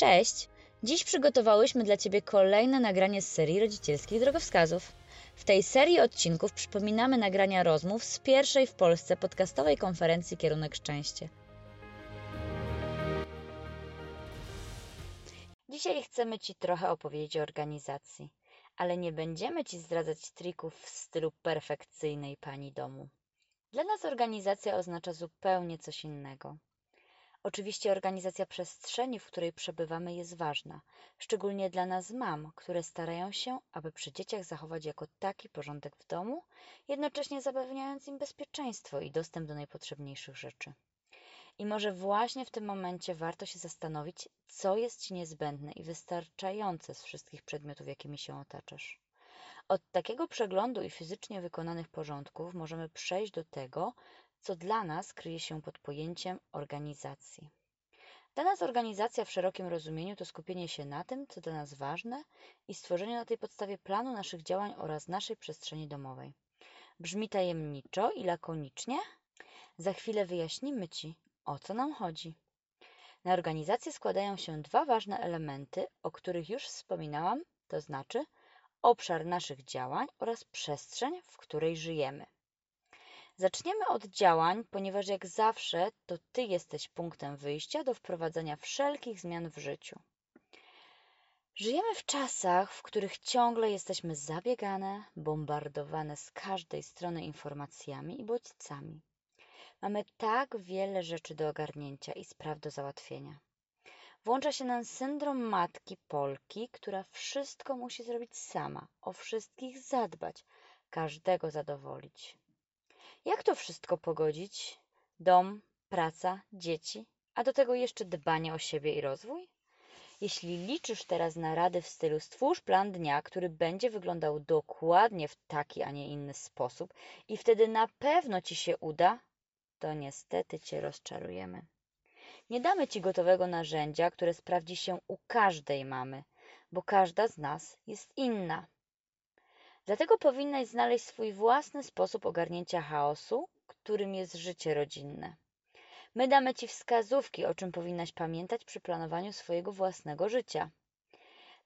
Cześć! Dziś przygotowałyśmy dla Ciebie kolejne nagranie z serii rodzicielskich drogowskazów. W tej serii odcinków przypominamy nagrania rozmów z pierwszej w Polsce podcastowej konferencji Kierunek Szczęście. Dzisiaj chcemy Ci trochę opowiedzieć o organizacji, ale nie będziemy Ci zdradzać trików w stylu perfekcyjnej pani domu. Dla nas organizacja oznacza zupełnie coś innego. Oczywiście organizacja przestrzeni, w której przebywamy, jest ważna, szczególnie dla nas mam, które starają się, aby przy dzieciach zachować jako taki porządek w domu, jednocześnie zapewniając im bezpieczeństwo i dostęp do najpotrzebniejszych rzeczy. I może właśnie w tym momencie warto się zastanowić, co jest Ci niezbędne i wystarczające z wszystkich przedmiotów, jakimi się otaczasz. Od takiego przeglądu i fizycznie wykonanych porządków możemy przejść do tego, co dla nas kryje się pod pojęciem organizacji. Dla nas organizacja w szerokim rozumieniu to skupienie się na tym, co dla nas ważne i stworzenie na tej podstawie planu naszych działań oraz naszej przestrzeni domowej. Brzmi tajemniczo i lakonicznie? Za chwilę wyjaśnimy Ci, o co nam chodzi. Na organizację składają się dwa ważne elementy, o których już wspominałam, to znaczy obszar naszych działań oraz przestrzeń, w której żyjemy. Zaczniemy od działań, ponieważ jak zawsze to Ty jesteś punktem wyjścia do wprowadzenia wszelkich zmian w życiu. Żyjemy w czasach, w których ciągle jesteśmy zabiegane, bombardowane z każdej strony informacjami i bodźcami. Mamy tak wiele rzeczy do ogarnięcia i spraw do załatwienia. Włącza się nam syndrom matki Polki, która wszystko musi zrobić sama, o wszystkich zadbać, każdego zadowolić. Jak to wszystko pogodzić? Dom, praca, dzieci, a do tego jeszcze dbanie o siebie i rozwój? Jeśli liczysz teraz na rady w stylu stwórz plan dnia, który będzie wyglądał dokładnie w taki, a nie inny sposób i wtedy na pewno Ci się uda, to niestety Cię rozczarujemy. Nie damy Ci gotowego narzędzia, które sprawdzi się u każdej mamy, bo każda z nas jest inna. Dlatego powinnaś znaleźć swój własny sposób ogarnięcia chaosu, którym jest życie rodzinne. My damy Ci wskazówki, o czym powinnaś pamiętać przy planowaniu swojego własnego życia.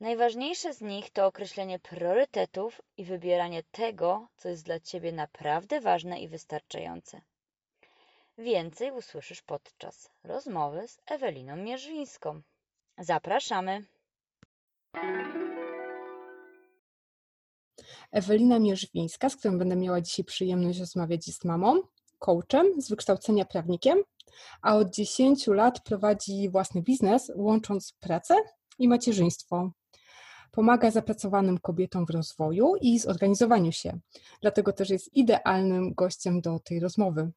Najważniejsze z nich to określenie priorytetów i wybieranie tego, co jest dla Ciebie naprawdę ważne i wystarczające. Więcej usłyszysz podczas rozmowy z Eweliną Mierzyńską. Zapraszamy! Ewelina Mierzwińska, z którą będę miała dzisiaj przyjemność rozmawiać, jest mamą, coachem, z wykształcenia prawnikiem, a od 10 lat prowadzi własny biznes, łącząc pracę i macierzyństwo. Pomaga zapracowanym kobietom w rozwoju i zorganizowaniu się. Dlatego też jest idealnym gościem do tej rozmowy.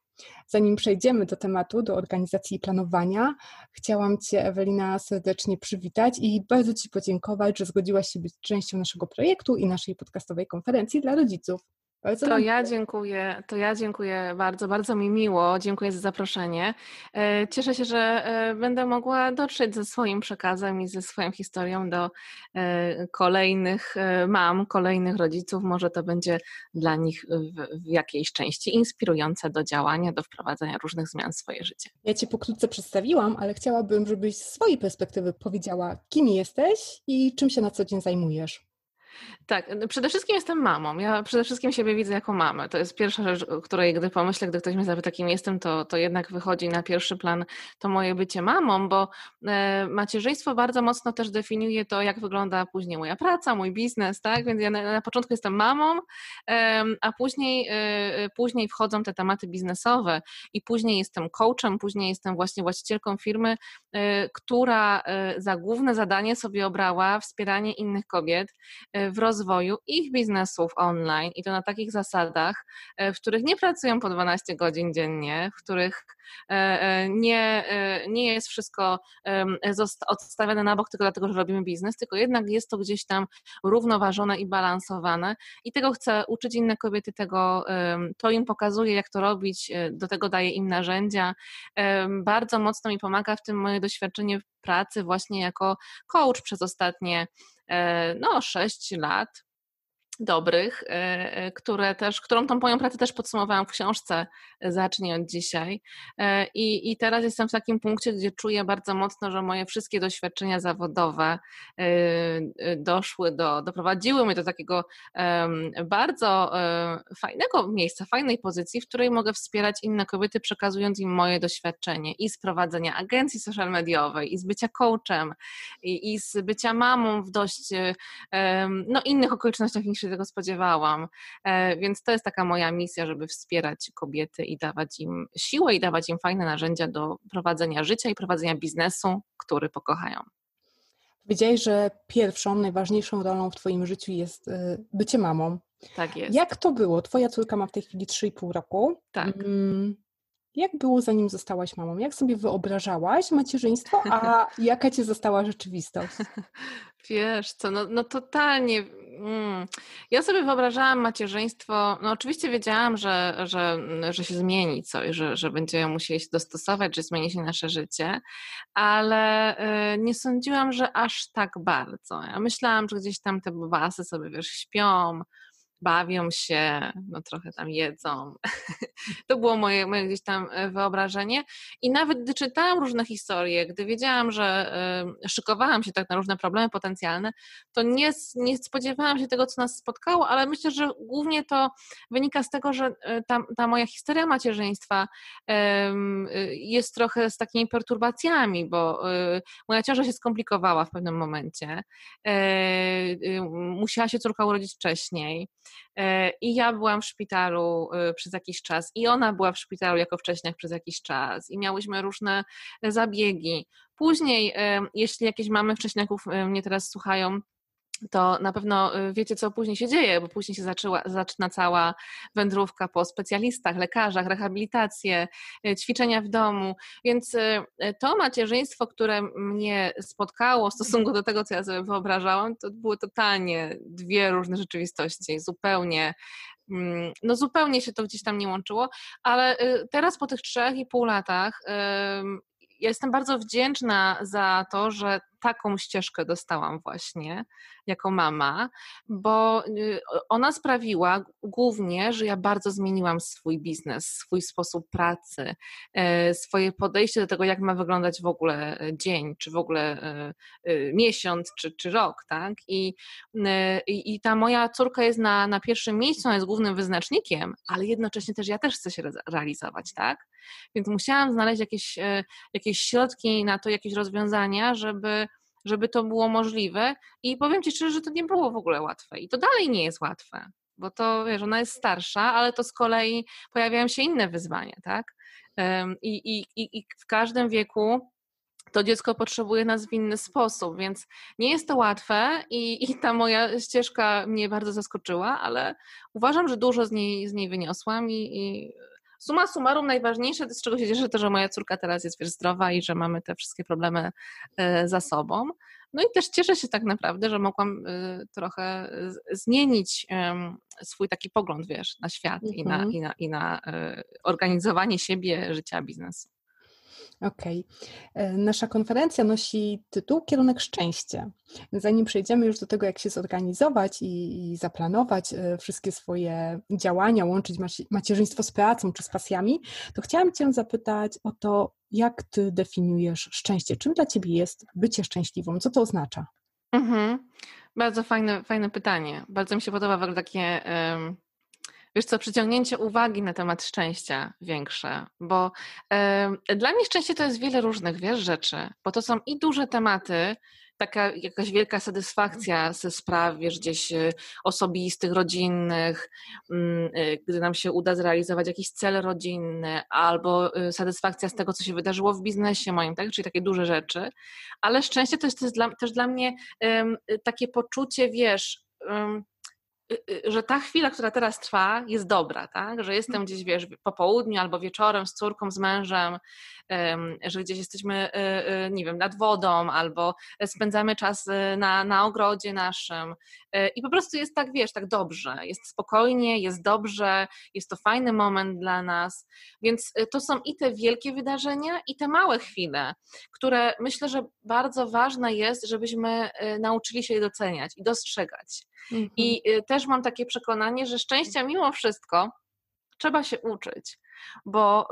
Zanim przejdziemy do tematu, do organizacji i planowania, chciałam Cię, Ewelina, serdecznie przywitać i bardzo Ci podziękować, że zgodziłaś się być częścią naszego projektu i naszej podcastowej konferencji dla rodziców. Bardzo to ja dziękuję, to ja dziękuję bardzo, bardzo mi miło, dziękuję za zaproszenie. E, cieszę się, że e, będę mogła dotrzeć ze swoim przekazem i ze swoją historią do e, kolejnych mam, kolejnych rodziców. Może to będzie dla nich w, w jakiejś części inspirujące do działania, do wprowadzania różnych zmian w swoje życie. Ja Cię pokrótce przedstawiłam, ale chciałabym, żebyś z swojej perspektywy powiedziała, kim jesteś i czym się na co dzień zajmujesz. Tak, no, przede wszystkim jestem mamą. Ja przede wszystkim siebie widzę jako mamę. To jest pierwsza rzecz, o której gdy pomyślę, gdy ktoś mnie zapyta, kim jestem, to, to jednak wychodzi na pierwszy plan to moje bycie mamą, bo e, macierzyństwo bardzo mocno też definiuje to, jak wygląda później moja praca, mój biznes, tak? Więc ja na, na początku jestem mamą, e, a później, e, później wchodzą te tematy biznesowe i później jestem coachem, później jestem właśnie właścicielką firmy, e, która e, za główne zadanie sobie obrała wspieranie innych kobiet e, w rozwoju ich biznesów online i to na takich zasadach, e, w których nie pracują po 12 godzin dziennie, w których e, e, nie, nie jest wszystko odstawiane na bok tylko dlatego, że robimy biznes, tylko jednak jest to gdzieś tam równoważone i balansowane i tego chcę uczyć inne kobiety, tego to im pokazuje, jak to robić, do tego daje im narzędzia. Bardzo mocno mi pomaga w tym moje doświadczenie pracy właśnie jako coach przez ostatnie no 6 lat. dobrych, które też, którą tą moją pracę też podsumowałam w książce Zacznij od dzisiaj. I, I teraz jestem w takim punkcie, gdzie czuję bardzo mocno, że moje wszystkie doświadczenia zawodowe doszły do, doprowadziły mnie do takiego bardzo fajnego miejsca, fajnej pozycji, w której mogę wspierać inne kobiety, przekazując im moje doświadczenie i z prowadzenia agencji social mediowej, i z bycia coachem, i, i z bycia mamą w dość no, innych okolicznościach niż się tego spodziewałam. E, więc to jest taka moja misja, żeby wspierać kobiety i dawać im siłę i dawać im fajne narzędzia do prowadzenia życia i prowadzenia biznesu, który pokochają. Powiedziałeś, że pierwszą, najważniejszą rolą w Twoim życiu jest y, bycie mamą. Tak jest. Jak to było? Twoja córka ma w tej chwili 3,5 roku. Tak. Mm, jak było zanim zostałaś mamą? Jak sobie wyobrażałaś macierzyństwo, a jaka cię została rzeczywistość? Wiesz co, no, no totalnie. Mm. Ja sobie wyobrażałam macierzyństwo, no oczywiście wiedziałam, że, że, że się zmieni coś, że, że będziemy musieli się dostosować, że zmieni się nasze życie, ale y, nie sądziłam, że aż tak bardzo. Ja myślałam, że gdzieś tam te babasy sobie, wiesz, śpią, bawią się, no trochę tam jedzą. to było moje, moje gdzieś tam e, wyobrażenie. I nawet gdy czytałam różne historie, gdy wiedziałam, że y, szykowałam się tak na różne problemy potencjalne, to nie, nie spodziewałam się tego, co nas spotkało, ale myślę, że głównie to wynika z tego, że e, ta, ta moja historia macierzyństwa jest trochę z takimi perturbacjami, bo moja ciąża się skomplikowała w pewnym momencie. musiała się córka urodzić wcześniej. E, I ja byłam w szpitalu e, przez jakiś czas, i ona była w szpitalu jako wcześniej przez jakiś czas, i miałyśmy różne zabiegi. Później, e, jeśli jakieś mamy wcześniaków mnie teraz słuchają, to na pewno y, wiecie, co później się dzieje, bo później się zaczęła, zaczyna cała wędrówka po specjalistach, lekarzach, rehabilitacje, y, ćwiczenia w domu. Więc y, to macierzyństwo, które mnie spotkało w stosunku do tego, co ja sobie wyobrażałam, to były totalnie dwie różne rzeczywistości, zupełnie. Mm, no, zupełnie się to gdzieś tam nie łączyło, ale teraz po tych trzech i pół latach ja jestem bardzo wdzięczna za to, że taką ścieżkę dostałam właśnie jako mama, bo y, ona sprawiła głównie, że ja bardzo zmieniłam swój biznes, swój sposób pracy, e, swoje podejście do tego, jak ma wyglądać w ogóle e, dzień, czy w ogóle e, miesiąc, czy, czy rok, tak? I, i, ta moja córka jest na, na pierwszym miejscu, ona jest głównym wyznacznikiem, ale jednocześnie też ja też chcę się realizować, tak? Więc musiałam znaleźć jakieś, jakieś środki na to, jakieś rozwiązania, żeby żeby to było możliwe. I powiem Ci szczerze, że to nie było w ogóle łatwe. I to dalej nie jest łatwe, bo to wiesz, ona jest starsza, ale to z kolei pojawiają się inne wyzwania, tak? I, i, i w każdym wieku to dziecko potrzebuje nas w inny sposób, więc nie jest to łatwe i, i ta moja ścieżka mnie bardzo zaskoczyła, ale uważam, że dużo z niej, z niej wyniosłam i, i suma summarum najważniejsze, z czego się cieszę, to, że moja córka teraz jest wiesz, zdrowa i że mamy te wszystkie problemy e, za sobą. No i też cieszę się tak naprawdę, że mogłam e, trochę zmienić swój taki pogląd, wiesz, na świat mhm. i na, i na, i na e, organizowanie siebie, życia, biznesu. Okej. Okay. Nasza konferencja nosi tytuł Kierunek Szczęście. Zanim przejdziemy już do tego, jak się zorganizować i, i zaplanować e, wszystkie swoje działania, łączyć macierzyństwo z pracą czy z pasjami, to chciałam Cię zapytać o to, jak Ty definiujesz szczęście? Czym dla Ciebie jest bycie szczęśliwą? Co to oznacza? Mhm. Bardzo fajne, fajne pytanie. Bardzo mi się podoba w ogóle takie wiesz co, przyciągnięcie uwagi na temat szczęścia większe, bo dla mnie szczęście to jest wiele różnych, wiesz, rzeczy, bo to są i duże tematy, taka jakaś wielka satysfakcja ze spraw, wiesz, gdzieś y, osobistych, rodzinnych, mm, y, gdy nam się uda zrealizować jakiś cel rodzinny, albo y, satysfakcja z tego, co się wydarzyło w biznesie moim, tak? Czyli takie duże rzeczy. Ale szczęście to jest, jest dla, też dla mnie um, takie poczucie, wiesz, um, że ta chwila, która teraz trwa, jest dobra, tak? Że jestem gdzieś, wiesz, po południu albo wieczorem z córką, z mężem, że gdzieś jesteśmy, y, nie wiem, nad wodą albo spędzamy czas na, na ogrodzie naszym i po prostu jest tak, wiesz, tak dobrze, jest spokojnie, jest dobrze, jest to fajny moment dla nas, więc to są i te wielkie wydarzenia, i te małe chwile, które myślę, że bardzo ważne jest, żebyśmy nauczyli się je doceniać i dostrzegać. Mhm. I też też mam takie przekonanie, że szczęścia mimo wszystko trzeba się uczyć, bo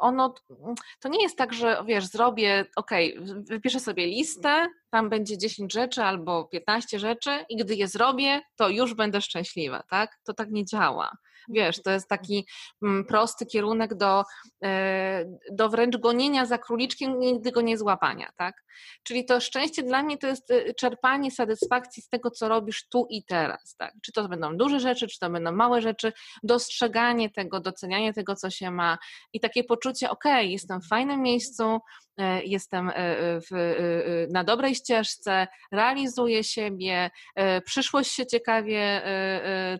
ono to nie jest tak, że wiesz, zrobię, ok, wypiszę sobie listę, tam będzie 10 rzeczy albo 15 rzeczy i gdy je zrobię, to już będę szczęśliwa, tak? To tak nie działa. Wiesz, to jest taki mm, prosty kierunek do, e, do wręcz gonienia za króliczkiem, nigdy go nie złapania, tak? Czyli to szczęście dla mnie to jest e, czerpanie satysfakcji z tego, co robisz tu i teraz, tak? Czy to będą duże rzeczy, czy to będą małe rzeczy, dostrzeganie tego, docenianie tego, co się ma i takie poczucie, ok, jestem w fajnym miejscu, e, jestem w, na dobrej ścieżce, realizuję siebie, przyszłość się ciekawie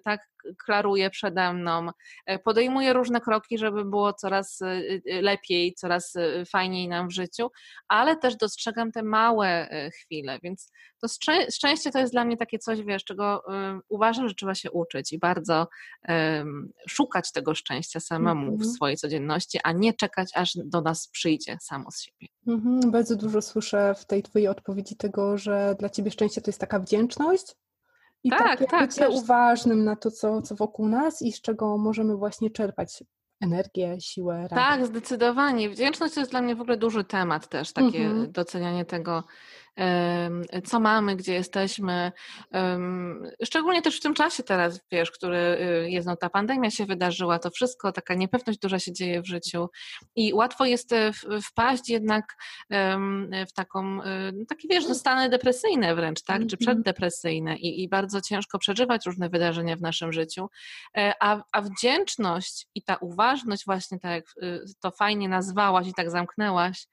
tak klaruje przede mną, e, podejmuje różne kroki, żeby było coraz e, e, lepiej, coraz fajniej nam w życiu, ale też dostrzegam te małe chwile, więc to szczęście to jest dla mnie takie coś, wiesz, czego uważam, że trzeba się uczyć i bardzo um, szukać tego szczęścia samemu mm -hmm. w mhm. swojej codzienności, a nie czekać, aż do nas przyjdzie samo z siebie. Mm -hmm. Bardzo dużo słyszę w tej Twojej odpowiedzi tego, że dla Ciebie szczęście to jest taka wdzięczność, i tak, takie tak, bycie też. uważnym na to, co, co wokół nas i z czego możemy właśnie czerpać energię, siłę. Radę. Tak, zdecydowanie. Wdzięczność to jest dla mnie w ogóle duży temat też, takie mhm. docenianie tego, co mamy, gdzie jesteśmy. Szczególnie też w tym czasie teraz, wiesz, który y, jest, no ta pandemia się wydarzyła, to wszystko, taka niepewność duża się dzieje w życiu i łatwo jest e, wpaść jednak w taką, y, no takie wiesz, no stany depresyjne wręcz, tak, czy mhm. przeddepresyjne i, i bardzo ciężko przeżywać różne wydarzenia w naszym życiu, e, a, a wdzięczność i ta uważność właśnie, tak jak y, to fajnie nazwałaś i tak zamknęłaś,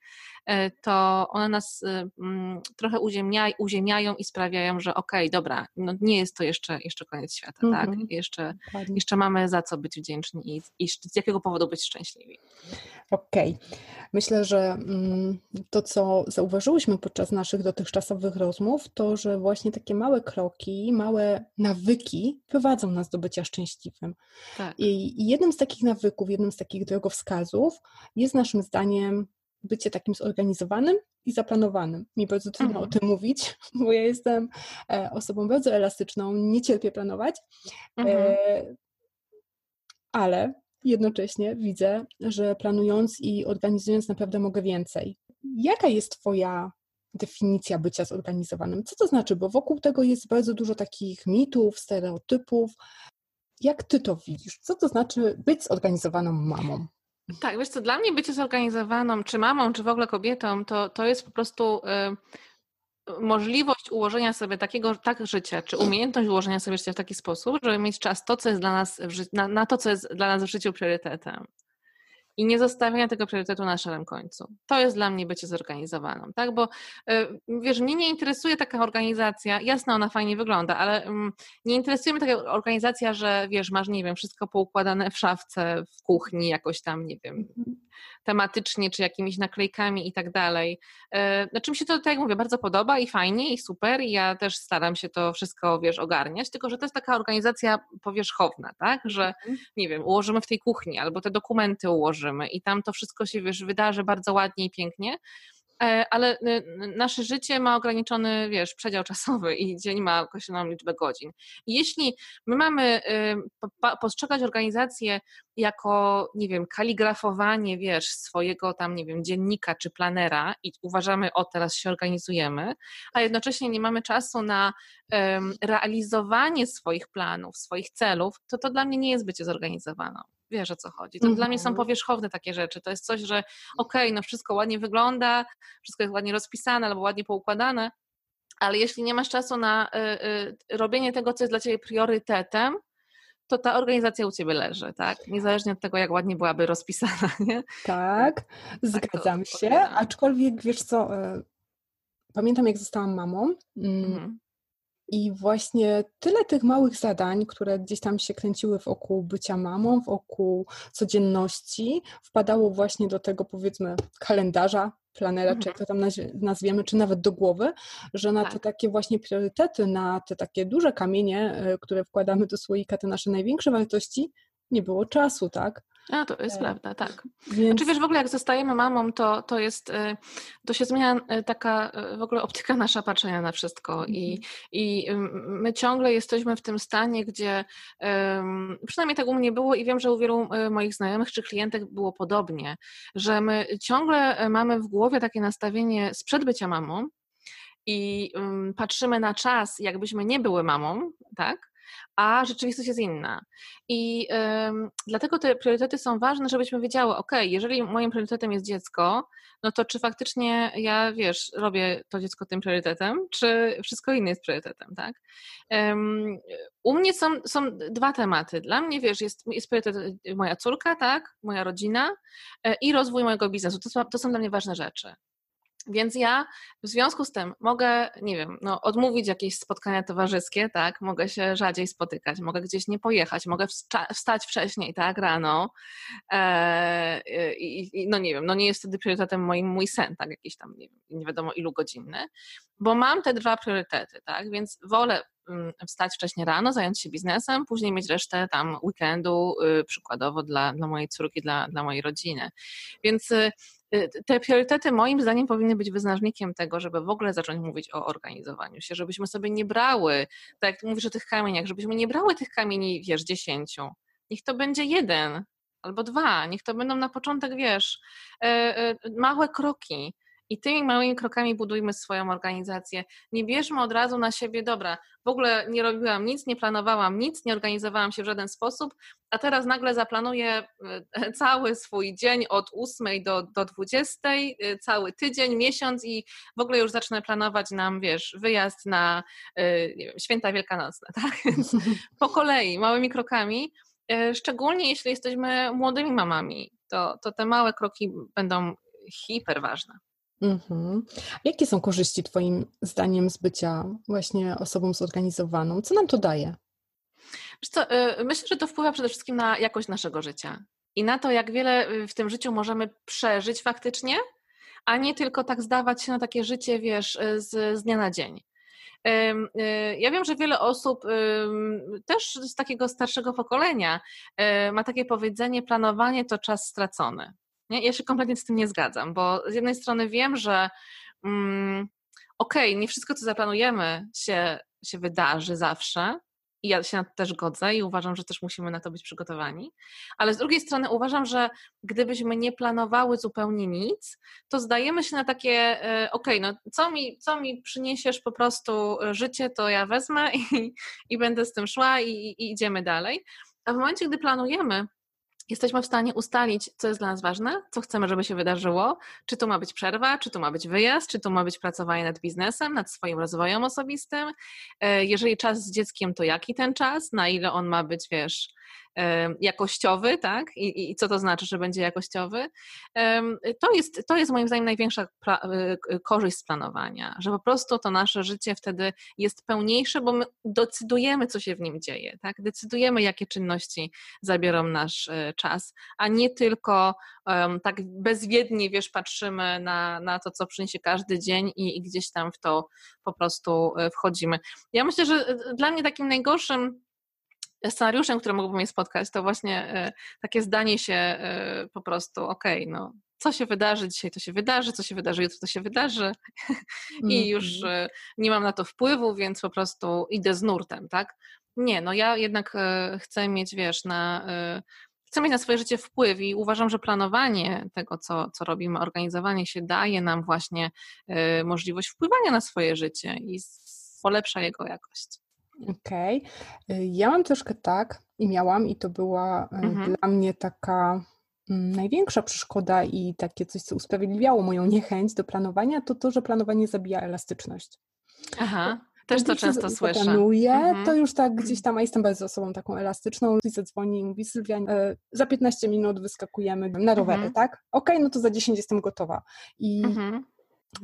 e, to one nas trochę uziemnia, uziemiają i sprawiają, że okej, okay, dobra, no nie jest to jeszcze, jeszcze koniec świata, mm -hmm. tak? Mhm. Jeszcze, jeszcze mamy za co być wdzięczni i, i z jakiego powodu być szczęśliwi. Okej. Okay. Myślę, że mm, to, co zauważyłyśmy podczas naszych dotychczasowych rozmów, to, że właśnie takie małe kroki, małe nawyki prowadzą nas do bycia szczęśliwym. Tak. I jednym z takich nawyków, jednym z takich drogowskazów jest naszym zdaniem bycie takim zorganizowanym i zaplanowanym. Mi bardzo trudno mhm. o tym mówić, bo ja jestem e, osobą bardzo elastyczną, nie cierpię planować, e, mhm. ale jednocześnie widzę, że planując i organizując naprawdę mogę więcej. Jaka jest Twoja definicja bycia zorganizowanym? Co to znaczy? Bo wokół tego jest bardzo dużo takich mitów, stereotypów. Jak Ty to widzisz? Co to znaczy być zorganizowaną mamą? Tak, wiesz co, dla mnie bycie zorganizowaną, czy mamą, czy w ogóle kobietą, to, to jest po prostu y, możliwość ułożenia sobie takiego tak życia, czy umiejętność ułożenia sobie życia w taki sposób, żeby mieć czas to, co jest dla nas na, na to, co jest dla nas w życiu priorytetem i nie zostawiania tego priorytetu na szarym końcu. To jest dla mnie bycie zorganizowaną, tak? Bo y, wiesz, mnie nie interesuje taka organizacja, jasne, ona fajnie wygląda, ale mm, nie interesuje mnie taka organizacja, że wiesz, masz, nie wiem, wszystko poukładane w szafce, w kuchni, jakoś tam, nie wiem, mhm tematycznie, czy jakimiś naklejkami i tak dalej. E, znaczy mi się to, tak jak mówię, bardzo podoba i fajnie i super i ja też staram się to wszystko, wiesz, ogarniać, tylko że to jest taka organizacja powierzchowna, tak, że mhm. nie wiem, ułożymy w tej kuchni albo te dokumenty ułożymy i tam to wszystko się, wiesz, wydarzy bardzo ładnie i pięknie, ale y, nasze życie ma ograniczony, wiesz, przedział czasowy i dzień ma określoną liczbę godzin. Jeśli my mamy postrzegać organizację jako, nie wiem, kaligrafowanie, wiesz, swojego tam, nie wiem, dziennika czy planera i uważamy, o teraz się organizujemy, a jednocześnie nie mamy czasu na realizowanie swoich planów, swoich celów, to to dla mnie nie jest bycie zorganizowaną wiesz o co chodzi. To dla mnie są mhm. powierzchowne takie rzeczy. To jest coś, że okej, okay, no wszystko ładnie wygląda, wszystko jest ładnie rozpisane albo ładnie poukładane, ale jeśli nie masz czasu na y, y, robienie tego, co jest dla ciebie priorytetem, to ta organizacja u ciebie leży, tak? Niezależnie od tego, jak ładnie byłaby rozpisana, nie? Tak, tak zgadzam tak się, aczkolwiek wiesz co, y, pamiętam jak zostałam mamą, mm, mhm. I właśnie tyle tych małych zadań, które gdzieś tam się kręciły wokół bycia mamą, wokół codzienności, wpadało właśnie do tego powiedzmy kalendarza, planera, mhm. czy jak to tam nazwiemy, czy nawet do głowy, że na tak. te takie właśnie priorytety, na te takie duże kamienie, e, które wkładamy do słoika, te nasze największe wartości, nie było czasu, tak? A, to jest E, prawda, tak. Więc Znaczy wiesz, w ogóle jak zostajemy mamą, to, to jest, y, to się zmienia y, taka w ogóle optyka nasza patrzenia na wszystko i, Mhm. i my ciągle jesteśmy w tym stanie, gdzie przynajmniej tak u mnie było i wiem, że u wielu moich znajomych czy klientek było podobnie, że my ciągle mamy w głowie takie nastawienie sprzed bycia mamą i ym, patrzymy na czas, jakbyśmy nie były mamą, tak? A rzeczywistość jest inna. I dlatego te priorytety są ważne, żebyśmy wiedziały, ok, jeżeli moim priorytetem jest dziecko, no to czy faktycznie ja, wiesz, robię to dziecko tym priorytetem, czy wszystko inne jest priorytetem, tak? Ym, u mnie są, są dwa tematy. Dla mnie, wiesz, jest, jest priorytet y, moja córka, tak? Moja rodzina e, i rozwój mojego biznesu. To to są dla mnie ważne rzeczy. Więc ja w związku z tym mogę, nie wiem, no, odmówić jakieś spotkania towarzyskie, tak? Mogę się rzadziej spotykać, mogę gdzieś nie pojechać, mogę wsta- wstać wcześniej, tak, rano. E, i, i, no nie wiem, no nie jest wtedy priorytetem moim mój sen, tak, jakiś tam, nie, wiem, nie wiadomo ilu godzinny, bo mam te dwa priorytety, tak? Więc wolę mm, wstać wcześniej rano, zająć się biznesem, później mieć resztę tam weekendu, y, przykładowo dla, dla mojej córki, dla, dla mojej rodziny. Więc y, te priorytety moim zdaniem powinny być wyznacznikiem tego, żeby w ogóle zacząć mówić o organizowaniu się, żebyśmy sobie nie brały, tak jak mówisz o tych kamieniach, żebyśmy nie brały tych kamieni, wiesz, dziesięciu. Niech to będzie jeden albo dwa, niech to będą na początek, wiesz, e, e, małe kroki. I tymi małymi krokami budujmy swoją organizację. Nie bierzmy od razu na siebie, dobra, w ogóle nie robiłam nic, nie planowałam nic, nie organizowałam się w żaden sposób, a teraz nagle zaplanuję e, cały swój dzień od 8 do, do 20, e, cały tydzień, miesiąc i w ogóle już zacznę planować nam, wiesz, wyjazd na e, nie wiem, święta wielkanocne, tak? Po kolei, małymi krokami, szczególnie jeśli jesteśmy młodymi mamami, to, to te małe kroki będą hiper ważne. Mhm. Jakie są korzyści Twoim zdaniem z bycia właśnie osobą zorganizowaną? Co nam to daje? Co, y, myślę, że to wpływa przede wszystkim na jakość naszego życia i na to, jak wiele y, w tym życiu możemy przeżyć faktycznie, a nie tylko tak zdawać się na takie życie, wiesz, y, z, z dnia na dzień. Ja wiem, że wiele osób, też z takiego starszego pokolenia, ma takie powiedzenie: planowanie to czas stracony. Nie? Ja się kompletnie z tym nie zgadzam, bo z jednej strony wiem, że mm, okej, okay, nie wszystko, co zaplanujemy, się, się wydarzy zawsze. I ja się na to też godzę i uważam, że też musimy na to być przygotowani. Ale z drugiej strony uważam, że gdybyśmy nie planowały zupełnie nic, to zdajemy się na takie, e, okej, okay, no co mi, co mi przyniesiesz po prostu e, życie, to ja wezmę i, i będę z tym szła i, i idziemy dalej. A w momencie, gdy planujemy, jesteśmy w stanie ustalić, co jest dla nas ważne, co chcemy, żeby się wydarzyło, czy to ma być przerwa, czy to ma być wyjazd, czy to ma być pracowanie nad biznesem, nad swoim rozwojem osobistym. E, jeżeli czas z dzieckiem, to jaki ten czas, na ile on ma być, wiesz, jakościowy, tak? I, I, co to znaczy, że będzie jakościowy? To jest, to jest moim zdaniem największa y, korzyść z planowania, że po prostu to nasze życie wtedy jest pełniejsze, bo my decydujemy, co się w nim dzieje, tak? Decydujemy, jakie czynności zabiorą nasz y, czas, a nie tylko um, tak bezwiednie, wiesz, patrzymy na, na to, co przyniesie każdy dzień i, i gdzieś tam w to po prostu y, wchodzimy. Ja myślę, że dla mnie takim najgorszym scenariuszem, który mógłby mnie spotkać, to właśnie e, takie zdanie się e, po prostu, okej, okay, no co się wydarzy dzisiaj, to się wydarzy, co się wydarzy jutro, to się wydarzy i już mhm. e, nie mam na to wpływu, więc po prostu idę z nurtem, tak? Nie, no ja jednak chcę mieć, wiesz, na chcę mieć na swoje życie wpływ i uważam, że planowanie tego, co, co robimy, organizowanie się daje nam właśnie możliwość wpływania na swoje życie i polepsza jego jakość. Okej. Okay. Ja mam troszkę tak i miałam, i to była e, mhm. dla mnie taka mm, największa przeszkoda i takie coś, co usprawiedliwiało moją niechęć do planowania, to to, że planowanie zabija elastyczność. Aha. Też to często słyszę. Planuję, mhm. to już tak gdzieś tam, a jestem bardzo osobą taką elastyczną, i zadzwoni i mówi Sylwia, e, za 15 minut wyskakujemy na rowery, mhm. tak? Okej, okay, no to za 10 jestem gotowa. I mhm.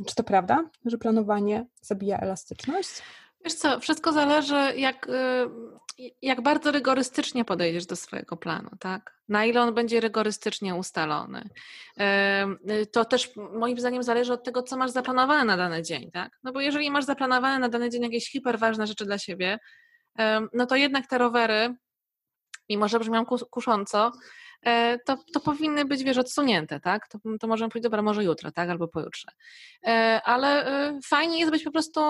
czy to prawda, że planowanie zabija elastyczność? Wiesz co, wszystko zależy, jak, y, jak bardzo rygorystycznie podejdziesz do swojego planu, tak? Na ile on będzie rygorystycznie ustalony. Y, to też moim zdaniem zależy od tego, co masz zaplanowane na dany dzień, tak? No bo jeżeli masz zaplanowane na dany dzień jakieś hiperważne rzeczy dla siebie, no to jednak te rowery, mimo że brzmią kusząco, to, to powinny być, wiesz, odsunięte, tak? To, to możemy powiedzieć, dobra, może jutro, tak? Albo pojutrze. Ale fajnie jest być po prostu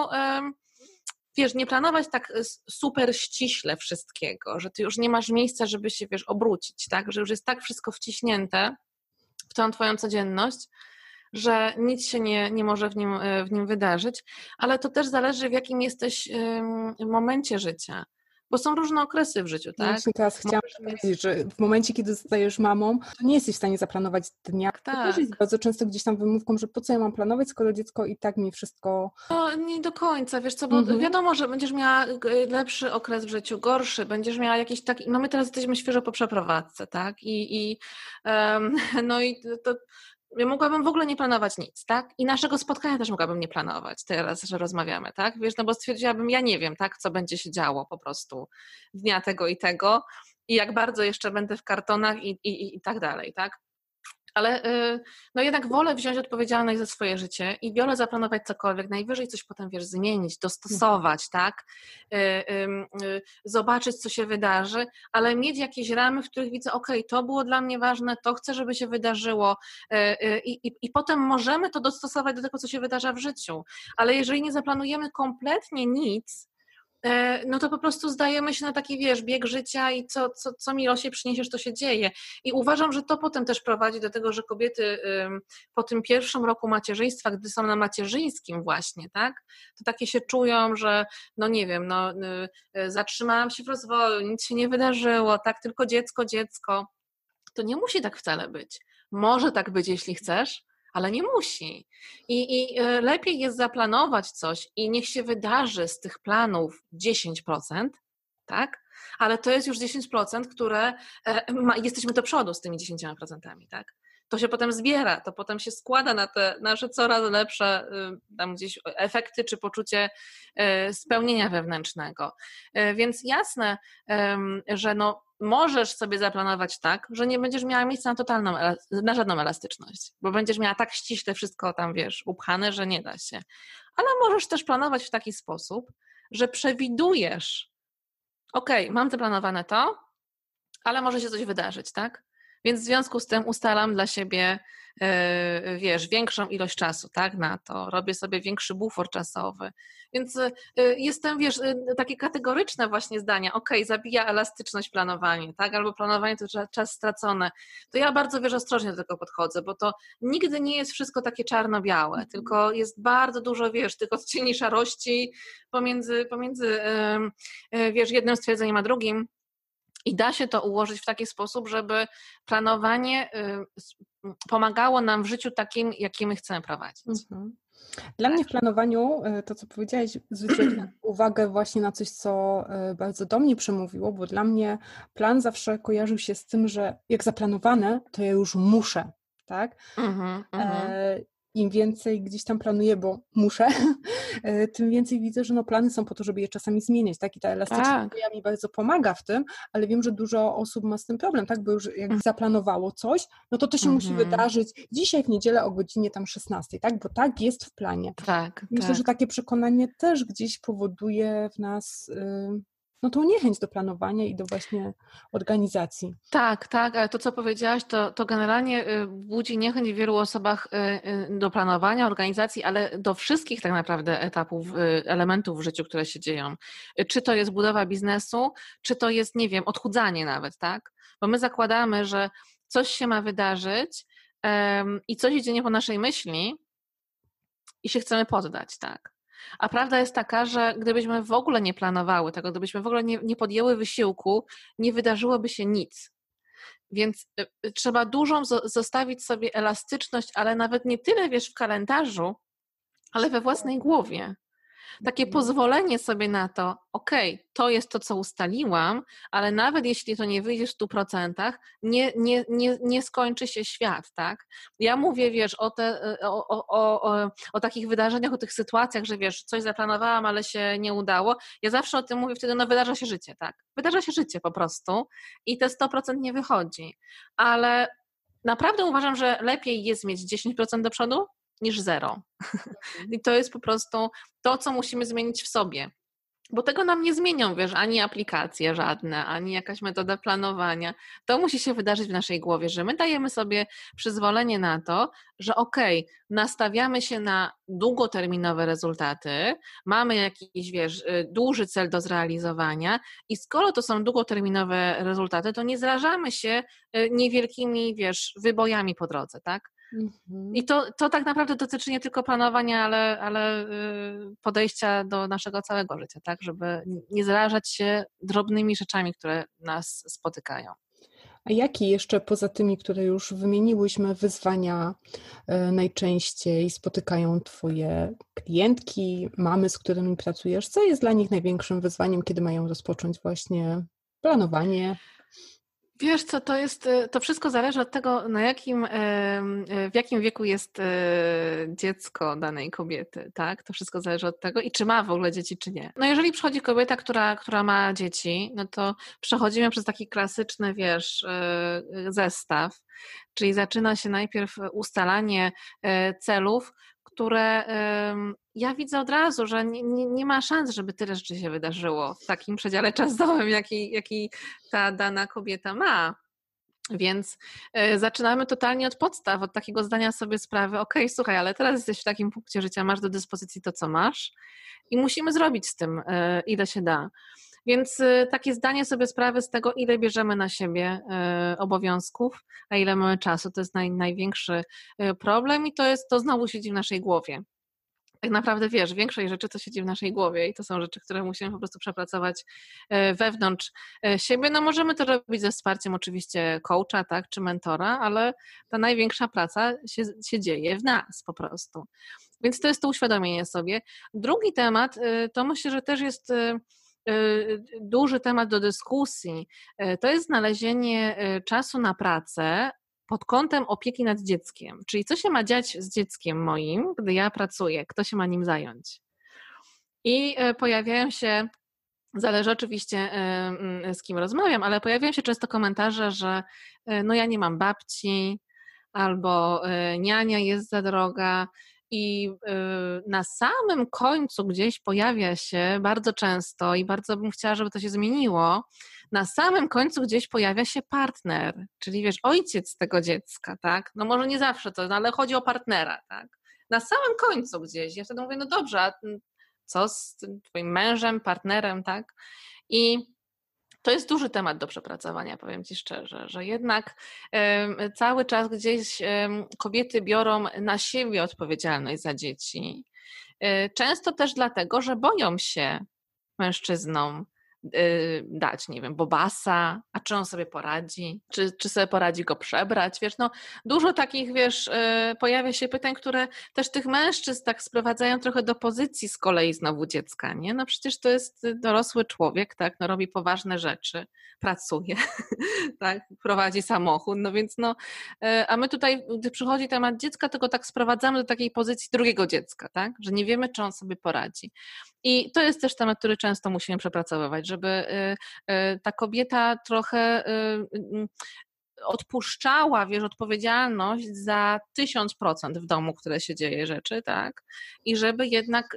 wiesz, nie planować tak super ściśle wszystkiego, że ty już nie masz miejsca, żeby się, wiesz, obrócić, tak? Że już jest tak wszystko wciśnięte w tą twoją codzienność, że nic się nie, nie może w nim, w nim wydarzyć, ale to też zależy, w jakim jesteś momencie życia bo są różne okresy w życiu, tak? Właśnie teraz chciałam powiedzieć, że w momencie, kiedy zostajesz mamą, to nie jesteś w stanie zaplanować dnia. Tak. To też jest bardzo często gdzieś tam wymówką, że po co ja mam planować, skoro dziecko i tak mi wszystko... No nie do końca, wiesz co, bo mhm. wiadomo, że będziesz miała lepszy okres w życiu, gorszy, będziesz miała jakiś taki, no my teraz jesteśmy świeżo po przeprowadzce, tak? I, i um, no i to ja mogłabym w ogóle nie planować nic, tak? I naszego spotkania też mogłabym nie planować teraz, że rozmawiamy, tak? Wiesz, no bo stwierdziłabym, ja nie wiem, tak, co będzie się działo po prostu dnia tego i tego i jak bardzo jeszcze będę w kartonach i, i, i tak dalej, tak? Ale y, no jednak wolę wziąć odpowiedzialność za swoje życie i wolę zaplanować cokolwiek, najwyżej coś potem, wiesz, zmienić, dostosować, tak, y, y, zobaczyć, co się wydarzy, ale mieć jakieś ramy, w których widzę, ok, to było dla mnie ważne, to chcę, żeby się wydarzyło i, i, i potem możemy to dostosować do tego, co się wydarza w życiu, ale jeżeli nie zaplanujemy kompletnie nic, no to po prostu zdajemy się na taki, wiesz, bieg życia i co, co, co mi losie przyniesiesz, to się dzieje. I uważam, że to potem też prowadzi do tego, że kobiety po tym pierwszym roku macierzyństwa, gdy są na macierzyńskim właśnie, tak, to takie się czują, że no nie wiem, no y, y, zatrzymałam się w rozwoju, nic się nie wydarzyło, tak, tylko dziecko, dziecko. To nie musi tak wcale być. Może tak być, jeśli chcesz, ale nie musi. I, I, e, lepiej jest zaplanować coś i niech się wydarzy z tych planów 10%, tak? Ale to jest już 10%, które e, ma, jesteśmy do przodu z tymi 10%, tak? To się potem zbiera, to potem się składa na te nasze coraz lepsze y, tam gdzieś efekty czy poczucie e, spełnienia wewnętrznego. Więc jasne, że no możesz sobie zaplanować tak, że nie będziesz miała miejsca na totalną, na żadną elastyczność, bo będziesz miała tak ściśle wszystko tam, wiesz, upchane, że nie da się. Ale możesz też planować w taki sposób, że przewidujesz, ok, mam zaplanowane to, ale może się coś wydarzyć, tak? Więc w związku z tym ustalam dla siebie E, wiesz, większą ilość czasu, tak, na to, robię sobie większy bufor czasowy, więc e, jestem, wiesz, e, takie kategoryczne właśnie zdania, ok, zabija elastyczność planowanie, tak, albo planowanie to czas stracony, to ja bardzo, wiesz, ostrożnie do tego podchodzę, bo to nigdy nie jest wszystko takie czarno-białe, mhm. tylko jest bardzo dużo, wiesz, tych odcieni szarości pomiędzy, pomiędzy wiesz, jednym stwierdzeniem a drugim, i da się to ułożyć w taki sposób, żeby planowanie y, pomagało nam w życiu takim, jakim my chcemy prowadzić. Mhm. Dla tak. mnie w planowaniu, y, to co powiedziałaś, zwróciłam uwagę właśnie na coś, co y, bardzo do mnie przemówiło, bo dla mnie plan zawsze kojarzył się z tym, że jak zaplanowane, to ja już muszę, tak? Mm-hmm, mm-hmm im więcej gdzieś tam planuję, bo muszę, e, tym więcej widzę, że no plany są po to, żeby je czasami zmieniać, tak? I ta elastyczność tak. mi bardzo pomaga w tym, ale wiem, że dużo osób ma z tym problem, tak? Bo już jak mhm. zaplanowało coś, no to to się musi mhm. wydarzyć dzisiaj w niedzielę o godzinie tam 16, tak? Bo tak jest w planie. Tak. Myślę, tak. że takie przekonanie też gdzieś powoduje w nas y, no tą niechęć do planowania i do właśnie organizacji. Tak, tak, ale to co powiedziałaś, to, to generalnie y, budzi niechęć w wielu osobach y, y, do planowania, organizacji, ale do wszystkich tak naprawdę etapów, elementów w życiu, które się dzieją. Czy to jest budowa biznesu, czy to jest, nie wiem, odchudzanie nawet, tak? Bo my zakładamy, że coś się ma wydarzyć um, i coś idzie nie po naszej myśli i się chcemy poddać, tak? A prawda jest taka, że gdybyśmy w ogóle nie planowały tego, gdybyśmy w ogóle nie, nie podjęły wysiłku, nie wydarzyłoby się nic. Więc y, y, trzeba dużą zostawić sobie elastyczność, ale nawet nie tyle wiesz w kalendarzu, ale we własnej głowie takie mhm. pozwolenie sobie na to, okej, okay, to jest to, co ustaliłam, ale nawet jeśli to nie wyjdzie w 100%, nie, nie, nie, nie skończy się świat, tak? Ja mówię, wiesz, o, te, o, o, o, o takich wydarzeniach, o tych sytuacjach, że wiesz, coś zaplanowałam, ale się nie udało. Ja zawsze o tym mówię wtedy, no wydarza się życie, tak? Wydarza się życie po prostu i te 100% nie wychodzi. Ale naprawdę uważam, że lepiej jest mieć 10% do przodu niż zero. Mhm. I to jest po prostu to, co musimy zmienić w sobie. bo tego nam nie zmienią, wiesz, ani aplikacje żadne, ani jakaś metoda planowania. To musi się wydarzyć w naszej głowie, że my dajemy sobie przyzwolenie na to, że okej, okay, nastawiamy się na długoterminowe rezultaty, mamy jakiś, wiesz, y, duży cel do zrealizowania i skoro to są długoterminowe rezultaty, to nie zrażamy się y, niewielkimi, wiesz, wybojami po drodze, tak? Mhm. I to, to tak naprawdę dotyczy nie tylko planowania, ale, ale y, podejścia do naszego całego życia, tak? Żeby nie zarażać się drobnymi rzeczami, które nas spotykają. A jakie jeszcze poza tymi, które już wymieniłyśmy, wyzwania y, najczęściej spotykają Twoje klientki, mamy, z którymi pracujesz? Co jest dla nich największym wyzwaniem, kiedy mają rozpocząć właśnie planowanie, Wiesz co, to jest, y, to wszystko zależy od tego, na jakim, y, w jakim wieku jest y, dziecko danej kobiety, tak? To wszystko zależy od tego i czy ma w ogóle dzieci, czy nie. No jeżeli przychodzi kobieta, która, która ma dzieci, no to przechodzimy przez taki klasyczny, wiesz, zestaw, czyli zaczyna się najpierw ustalanie celów, które ja widzę od razu, że nie, nie, nie, ma szans, żeby tyle rzeczy się wydarzyło w takim przedziale czasowym, jaki, jaki ta dana kobieta ma. Więc y, zaczynamy totalnie od podstaw, od takiego zdania sobie sprawy, ok, słuchaj, ale teraz jesteś w takim punkcie życia, masz do dyspozycji to, co masz i musimy zrobić z tym, y, ile się da. Więc y, takie zdanie sobie sprawy z tego, ile bierzemy na siebie obowiązków, a ile mamy czasu, to jest naj, największy problem i to jest, to znowu siedzi w naszej głowie tak naprawdę wiesz, większość rzeczy to siedzi w naszej głowie i to są rzeczy, które musimy po prostu przepracować wewnątrz siebie. No możemy to robić ze wsparciem oczywiście coacha, tak, czy mentora, ale ta największa praca się, się dzieje w nas po prostu. Więc to jest to uświadomienie sobie. Drugi temat to myślę, że też jest duży temat do dyskusji, to jest znalezienie czasu na pracę pod kątem opieki nad dzieckiem. Czyli co się ma dziać z dzieckiem moim, gdy ja pracuję, kto się ma nim zająć. I pojawiają się Zależy oczywiście mm, z kim rozmawiam, ale pojawiają się często komentarze, że no ja nie mam babci, albo niania jest za droga, i na samym końcu gdzieś pojawia się bardzo często, i bardzo bym chciała, żeby to się zmieniło, na samym końcu gdzieś pojawia się partner, czyli wiesz, ojciec tego dziecka, tak? No może nie zawsze to, no ale chodzi o partnera, tak? Na samym końcu gdzieś. Ja wtedy mówię, no dobrze, a co z twoim mężem, partnerem, tak? I to jest duży temat do przepracowania, powiem Ci szczerze, że jednak cały czas gdzieś kobiety biorą na siebie odpowiedzialność za dzieci. E, często też dlatego, że boją się mężczyznom Y, dać, nie wiem, bobasa, a czy on sobie poradzi, czy, czy sobie poradzi go przebrać, wiesz, no dużo takich, wiesz, y, pojawia się pytań, które też tych mężczyzn tak sprowadzają trochę do pozycji z kolei znowu dziecka, nie? No przecież to jest dorosły człowiek, tak, no robi poważne rzeczy, pracuje, tak, prowadzi samochód, no więc no, y, a my tutaj, gdy przychodzi temat dziecka, go tak sprowadzamy do takiej pozycji drugiego dziecka, tak, że nie wiemy, czy on sobie poradzi. I to jest też temat, który często musimy przepracowywać, żeby y, y, ta kobieta trochę y, odpuszczała, wiesz, odpowiedzialność za tysiąc procent w domu, które się dzieje rzeczy, tak? I żeby jednak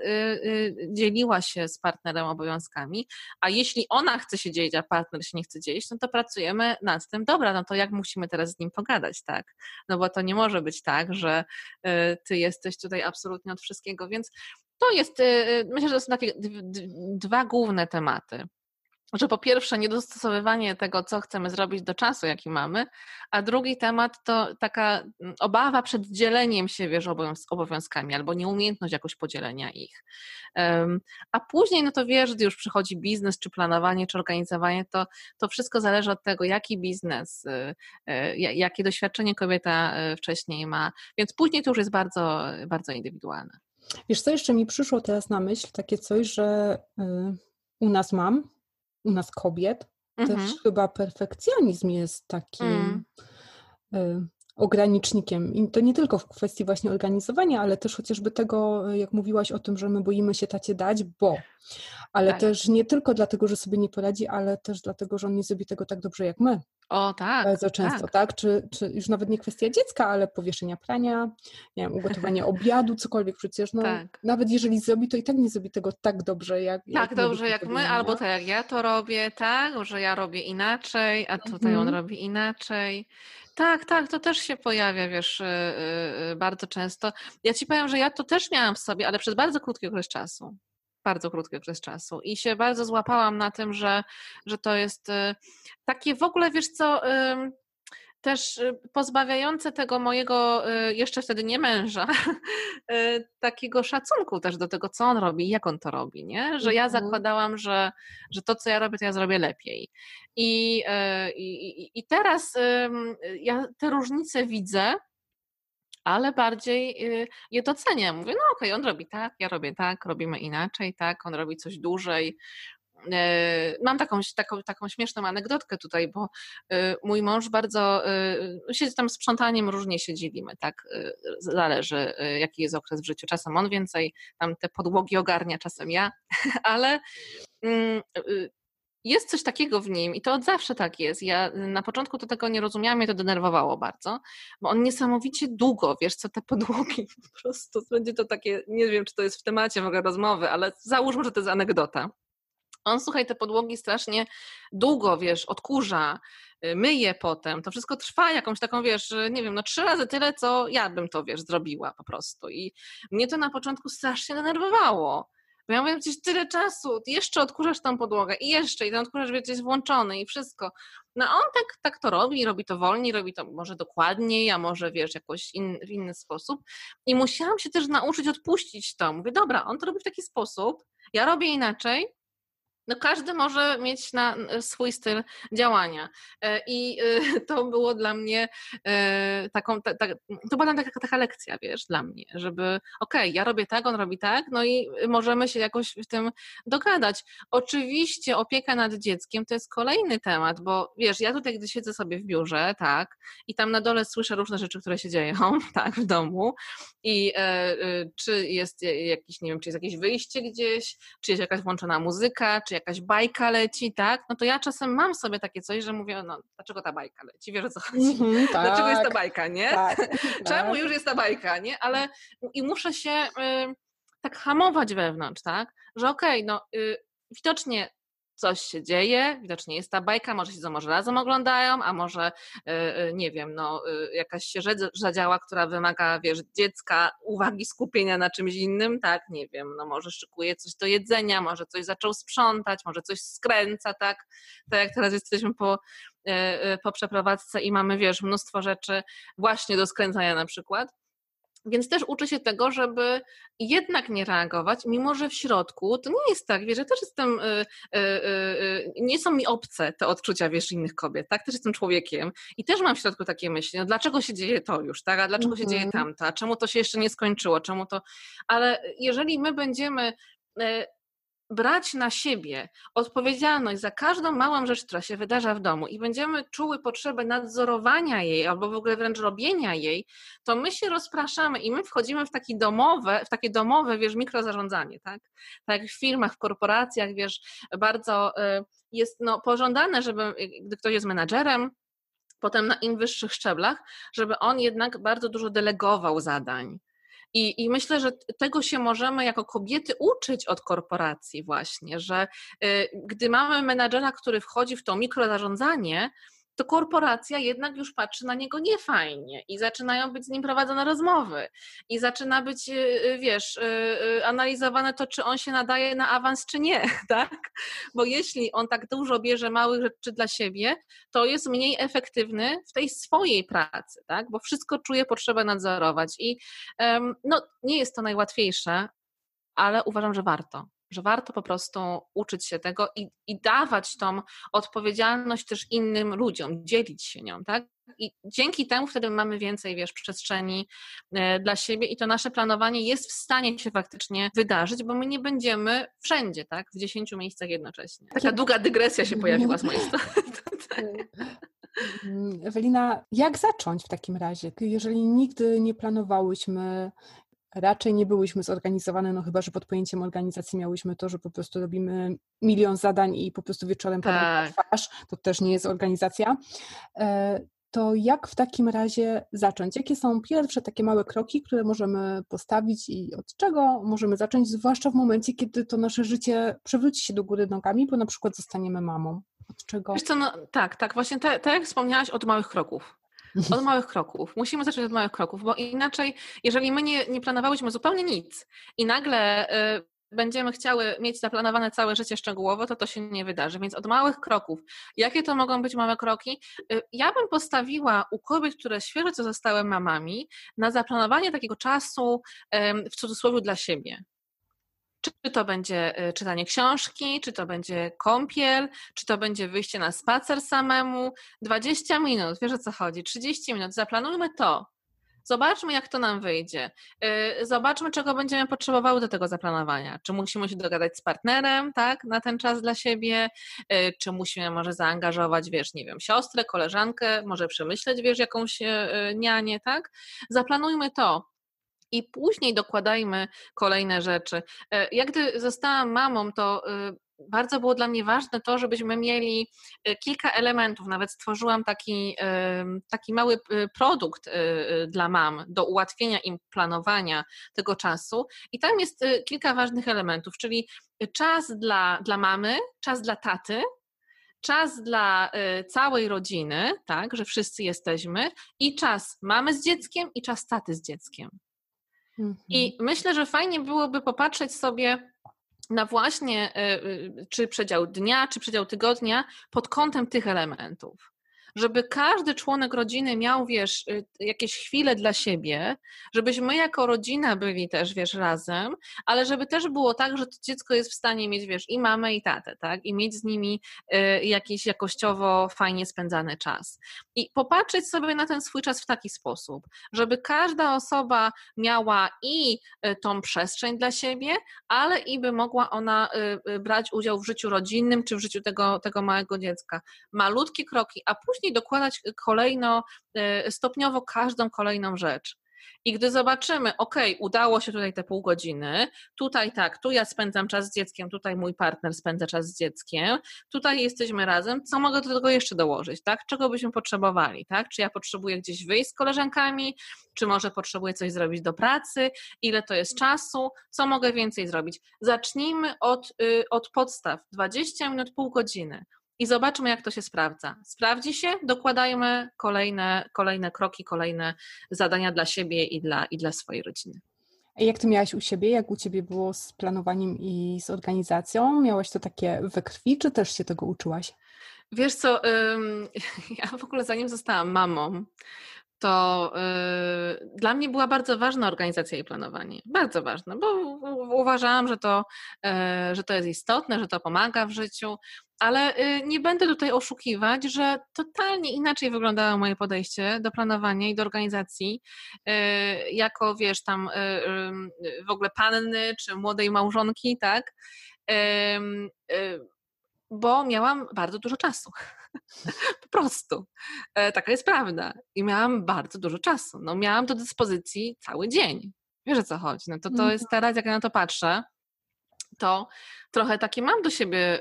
dzieliła się z partnerem obowiązkami, a jeśli ona chce się dzielić, a partner się nie chce dzielić, no to pracujemy nad tym, dobra, no to jak musimy teraz z nim pogadać, tak? No bo to nie może być tak, że ty jesteś tutaj absolutnie od wszystkiego, więc to jest, myślę, że to są takie dwa główne tematy że po pierwsze niedostosowywanie tego, co chcemy zrobić do czasu, jaki mamy, a drugi temat to taka mm, obawa przed dzieleniem się, wiesz, obowiązkami albo nieumiejętność jakoś podzielenia ich. A później, no to wiesz, gdy już przychodzi biznes, czy planowanie, czy organizowanie, to, to wszystko zależy od tego, jaki biznes, y, y, jakie doświadczenie kobieta y, wcześniej ma, więc później to już jest bardzo, bardzo indywidualne. Wiesz, co jeszcze mi przyszło teraz na myśl, takie coś, że u nas mam, u nas kobiet mhm. też chyba perfekcjonizm jest takim mm. ogranicznikiem. I to nie tylko w kwestii właśnie organizowania, ale też chociażby tego, jak mówiłaś o tym, że my boimy się tacie dać, bo Ale Tak. też nie tylko dlatego, że sobie nie poradzi, ale też dlatego, że on nie zrobi tego tak dobrze jak my. O tak, Bardzo często, tak. tak? Czy, czy już nawet nie kwestia dziecka, ale powieszenia prania, nie wiem, ugotowanie obiadu, cokolwiek przecież. No, Tak. Nawet jeżeli zrobi, to i tak nie zrobi tego tak dobrze, jak, jak Tak my dobrze jak my, albo nie? tak jak ja to robię, tak, że ja robię inaczej, a tutaj on Mhm. robi inaczej. Tak, tak, to też się pojawia, wiesz, y, y, y, bardzo często. Ja ci powiem, że ja to też miałam w sobie, ale przez bardzo krótki okres czasu. Bardzo krótki okres czasu. I się bardzo złapałam na tym, że, że to jest y, takie w ogóle, wiesz co, też y, pozbawiające tego mojego y, jeszcze wtedy nie męża, takiego szacunku też do tego, co on robi i jak on to robi, nie? Że ja Mhm. zakładałam, że, że to, co ja robię, to ja zrobię lepiej. I, i, i- teraz ja te różnice widzę, ale bardziej y, je doceniam. Mówię, no okej, on robi tak, ja robię tak, robimy inaczej, tak, on robi coś dłużej. E, Mam taką, taką, taką śmieszną anegdotkę tutaj, bo y, mój mąż bardzo y, się tam sprzątaniem różnie się dzielimy, tak? Zależy, jaki jest okres w życiu. Czasem on więcej, tam te podłogi ogarnia, czasem ja, ale mm, jest coś takiego w nim i to od zawsze tak jest. Ja na początku to tego nie rozumiałam, mnie to denerwowało bardzo, bo on niesamowicie długo, wiesz co, te podłogi po prostu, będzie to takie, nie wiem czy to jest w temacie w ogóle rozmowy, ale załóżmy, że to jest anegdota. On, słuchaj, te podłogi strasznie długo, wiesz, odkurza, y, myje potem. To wszystko trwa jakąś taką, wiesz, y, nie wiem, no trzy razy tyle, co ja bym to, wiesz, zrobiła po prostu. I mnie to na początku strasznie denerwowało. Bo ja mówię, przecież tyle czasu, jeszcze odkurzasz tą podłogę i jeszcze, i ten odkurzacz, wiesz, jest włączony i wszystko. No on tak, tak to robi, robi to wolniej, robi to może dokładniej, a może, wiesz, jakoś in, w inny sposób. I musiałam się też nauczyć odpuścić to. Mówię, dobra, on to robi w taki sposób, ja robię inaczej, no każdy może mieć na swój styl działania. E, I e, to było dla mnie e, taką, ta, ta, to była taka, taka lekcja, wiesz, dla mnie, żeby okej, ja robię tak, on robi tak, no i możemy się jakoś w tym dogadać. Oczywiście opieka nad dzieckiem to jest kolejny temat, bo wiesz, ja tutaj, gdy siedzę sobie w biurze, tak, i tam na dole słyszę różne rzeczy, które się dzieją, tak, w domu i e, e, czy jest jakiś, nie wiem, czy jest jakieś wyjście gdzieś, czy jest jakaś włączona muzyka, czy jakaś bajka leci, tak, no to ja czasem mam sobie takie coś, że mówię, no dlaczego ta bajka leci, wiesz o co chodzi, Mhm, dlaczego jest ta tak, bajka, nie? tak, Czemu tak. już jest ta bajka, nie? Ale i muszę się y, tak hamować wewnątrz, tak? Że okej, no y, widocznie coś się dzieje, widocznie jest ta bajka, może się to może razem oglądają, a może y, y, nie wiem, no y, jakaś się rzecz zadziała, która wymaga, wiesz, dziecka uwagi, skupienia na czymś innym, tak? Nie wiem, no może szykuje coś do jedzenia, może coś zaczął sprzątać, może coś skręca, tak? Tak jak teraz jesteśmy po, po przeprowadzce i mamy, wiesz, mnóstwo rzeczy właśnie do skręcania na przykład. Więc też uczę się tego, żeby jednak nie reagować, mimo że w środku to nie jest tak, wiesz, ja też jestem, y, y, y, nie są mi obce te odczucia, wiesz, innych kobiet, tak, też jestem człowiekiem i też mam w środku takie myśli, no dlaczego się dzieje to już, tak, a dlaczego się dzieje Mhm. tamto, a czemu to się jeszcze nie skończyło, czemu to, ale jeżeli my będziemy y, brać na siebie odpowiedzialność za każdą małą rzecz, która się wydarza w domu i będziemy czuły potrzebę nadzorowania jej albo w ogóle wręcz robienia jej, to my się rozpraszamy i my wchodzimy w, taki domowe, w takie domowe, wiesz, mikrozarządzanie, tak? Tak jak w firmach, w korporacjach, wiesz, bardzo y, jest no, pożądane, żeby, y, gdy ktoś jest menadżerem, potem na im wyższych szczeblach, żeby on jednak bardzo dużo delegował zadań. I, I myślę, że tego się możemy jako kobiety uczyć od korporacji właśnie, że y, gdy mamy menadżera, który wchodzi w to mikrozarządzanie, to korporacja jednak już patrzy na niego niefajnie i zaczynają być z nim prowadzone rozmowy i zaczyna być, y, y, wiesz, y, analizowane to, czy on się nadaje na awans, czy nie, tak? Bo jeśli on tak dużo bierze małych rzeczy dla siebie, to jest mniej efektywny w tej swojej pracy, tak? Bo wszystko czuje potrzebę nadzorować i no, nie jest to najłatwiejsze, ale uważam, że warto. Że warto po prostu uczyć się tego i, i dawać tą odpowiedzialność też innym ludziom, dzielić się nią, tak? I dzięki temu wtedy mamy więcej, wiesz, przestrzeni e, dla siebie i to nasze planowanie jest w stanie się faktycznie wydarzyć, bo my nie będziemy wszędzie, tak? W dziesięciu miejscach jednocześnie. Taka długa dygresja się pojawiła z mojej strony. Mm, Ewelina, jak zacząć w takim razie, jeżeli nigdy nie planowałyśmy raczej nie byłyśmy zorganizowane, no chyba, że pod pojęciem organizacji miałyśmy to, że po prostu robimy milion zadań i po prostu wieczorem Tak. twarz, to też nie jest organizacja. E, To jak w takim razie zacząć? Jakie są pierwsze takie małe kroki, które możemy postawić i od czego możemy zacząć, zwłaszcza w momencie, kiedy to nasze życie przewróci się do góry nogami, bo na przykład zostaniemy mamą? Od czego? Wiesz co, no, tak, tak, właśnie tak jak wspomniałaś od małych kroków. Od małych kroków. Musimy zacząć od małych kroków, bo inaczej, jeżeli my nie, nie planowałyśmy zupełnie nic i nagle y, będziemy chciały mieć zaplanowane całe życie szczegółowo, to to się nie wydarzy. Więc od małych kroków. Jakie to mogą być małe kroki? Y, Ja bym postawiła u kobiet, które świeżo co zostały mamami, na zaplanowanie takiego czasu w cudzysłowie dla siebie. Czy to będzie y, czytanie książki, czy to będzie kąpiel, czy to będzie wyjście na spacer samemu. 20 minut, wiesz o co chodzi, 30 minut, zaplanujmy to. Zobaczmy, jak to nam wyjdzie. Y, Zobaczmy, czego będziemy potrzebowały do tego zaplanowania. Czy musimy się dogadać z partnerem, tak, na ten czas dla siebie, Y, czy musimy może zaangażować, wiesz, nie wiem, siostrę, koleżankę, może przemyśleć, wiesz, jakąś nianię, tak? Zaplanujmy to. I później dokładajmy kolejne rzeczy. E, Jak gdy zostałam mamą, to y, bardzo było dla mnie ważne to, żebyśmy mieli y, kilka elementów. Nawet stworzyłam taki, taki mały y, produkt dla mam do ułatwienia im planowania tego czasu. I tam jest kilka ważnych elementów, czyli czas dla, dla mamy, czas dla taty, czas dla całej rodziny, tak, że wszyscy jesteśmy, i czas mamy z dzieckiem, i czas taty z dzieckiem. Mhm. I myślę, że fajnie byłoby popatrzeć sobie na właśnie y, y, czy przedział dnia, czy przedział tygodnia pod kątem tych elementów. Żeby każdy członek rodziny miał, wiesz, y, jakieś chwile dla siebie, żebyśmy my jako rodzina byli też, wiesz, razem, ale żeby też było tak, że to dziecko jest w stanie mieć, wiesz, i mamę, i tatę, tak? I mieć z nimi y, jakiś jakościowo fajnie spędzany czas. I popatrzeć sobie na ten swój czas w taki sposób, żeby każda osoba miała i y, tą przestrzeń dla siebie, ale i by mogła ona brać udział w życiu rodzinnym czy w życiu tego, tego małego dziecka. Malutkie kroki, a później dokładać kolejno, y, stopniowo każdą kolejną rzecz. I gdy zobaczymy, ok, udało się tutaj te pół godziny, tutaj tak, tu ja spędzam czas z dzieckiem, tutaj mój partner spędza czas z dzieckiem, tutaj jesteśmy razem, co mogę do tego jeszcze dołożyć, tak? Czego byśmy potrzebowali, tak? Czy ja potrzebuję gdzieś wyjść z koleżankami, czy może potrzebuję coś zrobić do pracy, ile to jest czasu, co mogę więcej zrobić. Zacznijmy od, y, od podstaw, 20 minut, pół godziny. I zobaczmy, jak to się sprawdza. Sprawdzi się, dokładajmy kolejne, kolejne kroki, kolejne zadania dla siebie i dla, i dla swojej rodziny. Jak ty miałaś u siebie? Jak u ciebie było z planowaniem i z organizacją? Miałaś to takie we krwi, czy też się tego uczyłaś? Wiesz co, ym, ja w ogóle zanim zostałam mamą, to y, dla mnie była bardzo ważna organizacja i planowanie. Bardzo ważna, bo uważałam, że to, y, że to jest istotne, że to pomaga w życiu, ale y, nie będę tutaj oszukiwać, że totalnie inaczej wyglądało moje podejście do planowania i do organizacji, y, jako wiesz, tam y, w ogóle panny czy młodej małżonki, tak? Bo miałam bardzo dużo czasu. po prostu. E, Taka jest prawda. I miałam bardzo dużo czasu. No, miałam do dyspozycji cały dzień. Wiesz o co chodzi? No to, to jest teraz, jak ja na to patrzę, to trochę takie mam do siebie,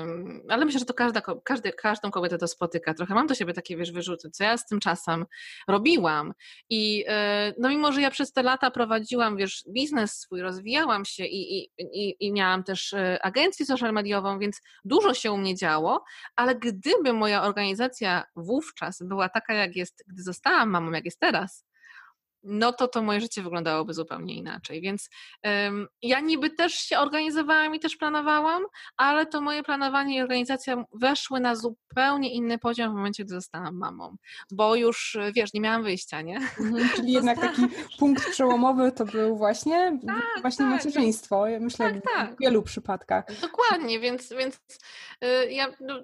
ym, ale myślę, że to każda, każdy, każdą kobietę to spotyka. Trochę mam do siebie takie, wiesz, wyrzuty, co ja z tym czasem robiłam. I yy, no mimo, że ja przez te lata prowadziłam, wiesz, biznes swój, rozwijałam się i, i, i, i miałam też y, agencję social mediową, więc dużo się u mnie działo, ale gdyby moja organizacja wówczas była taka, jak jest, gdy zostałam mamą, jak jest teraz, no to to moje życie wyglądałoby zupełnie inaczej. Więc ym, ja niby też się organizowałam i też planowałam, ale to moje planowanie i organizacja weszły na zupełnie inny poziom w momencie, gdy zostałam mamą. Bo już, wiesz, nie miałam wyjścia, nie? Mhm, czyli jednak taki punkt przełomowy to był właśnie, właśnie tak, macierzyństwo. Ja myślę tak, w tak. wielu przypadkach. Dokładnie, więc, więc y, ja no,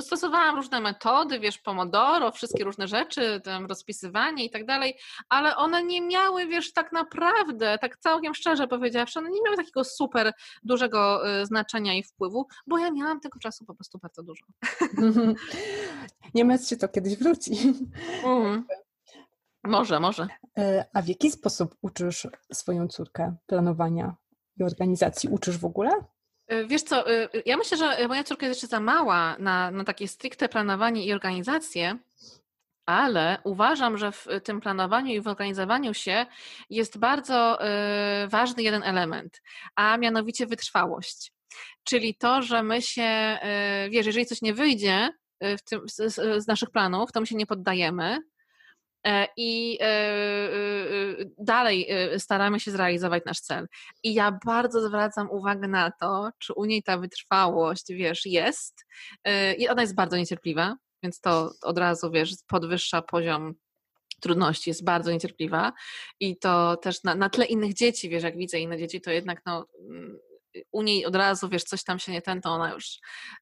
stosowałam różne metody, wiesz, pomodoro, wszystkie różne rzeczy, tam rozpisywanie i tak dalej, ale one nie miały, wiesz, tak naprawdę, tak całkiem szczerze powiedziawszy, one nie miały takiego super dużego y, znaczenia i wpływu, bo ja miałam tego czasu po prostu bardzo dużo. Nie martw się, to kiedyś wróci. Mhm. Może, może. E, a w jaki sposób uczysz swoją córkę planowania i organizacji? Uczysz w ogóle? E, wiesz co, e, ja myślę, że moja córka jest jeszcze za mała na, na takie stricte planowanie i organizację, ale uważam, że w tym planowaniu i w organizowaniu się jest bardzo ważny jeden element, a mianowicie wytrwałość. Czyli to, że my się, wiesz, jeżeli coś nie wyjdzie tym, z, z naszych planów, to my się nie poddajemy, E, i e, dalej staramy się zrealizować nasz cel. I ja bardzo zwracam uwagę na to, czy u niej ta wytrwałość, wiesz, jest. I ona jest bardzo niecierpliwa, więc to od razu, wiesz, podwyższa poziom trudności, jest bardzo niecierpliwa i to też na, na tle innych dzieci, wiesz, jak widzę inne dzieci, to jednak no, u niej od razu, wiesz, coś tam się nie ten, to ona już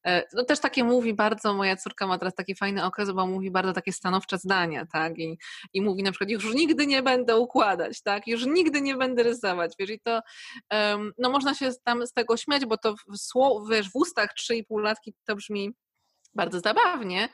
e, no też takie mówi bardzo, moja córka ma teraz taki fajny okres, bo mówi bardzo takie stanowcze zdania, tak, i, i mówi na przykład, już nigdy nie będę układać, tak, już nigdy nie będę rysować, wiesz, i to, um, no można się tam z tego śmiać, bo to w, słow, wiesz, w ustach 3,5 latki to brzmi bardzo zabawnie,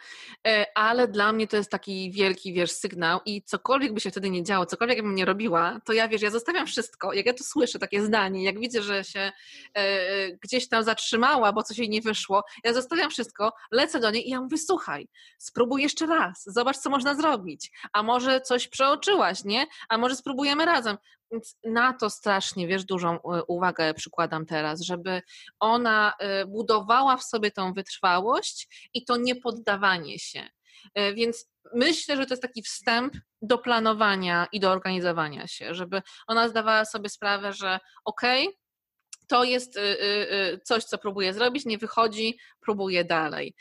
e, ale dla mnie to jest taki wielki, wiesz, sygnał i cokolwiek by się wtedy nie działo, cokolwiek bym nie robiła, to ja, wiesz, ja zostawiam wszystko, jak ja to słyszę, takie zdanie, jak widzę, że się e, gdzieś tam zatrzymała, bo coś jej nie wyszło, ja zostawiam wszystko, lecę do niej i ja mówię, słuchaj, spróbuj jeszcze raz, zobacz, co można zrobić, a może coś przeoczyłaś, nie? A może spróbujemy razem. Więc na to strasznie, wiesz, dużą e, uwagę przykładam teraz, żeby ona e, budowała w sobie tą wytrwałość i to niepoddawanie się. E, więc myślę, że to jest taki wstęp do planowania i do organizowania się, żeby ona zdawała sobie sprawę, że okej, okay, to jest coś, co próbuję zrobić, nie wychodzi, próbuję dalej.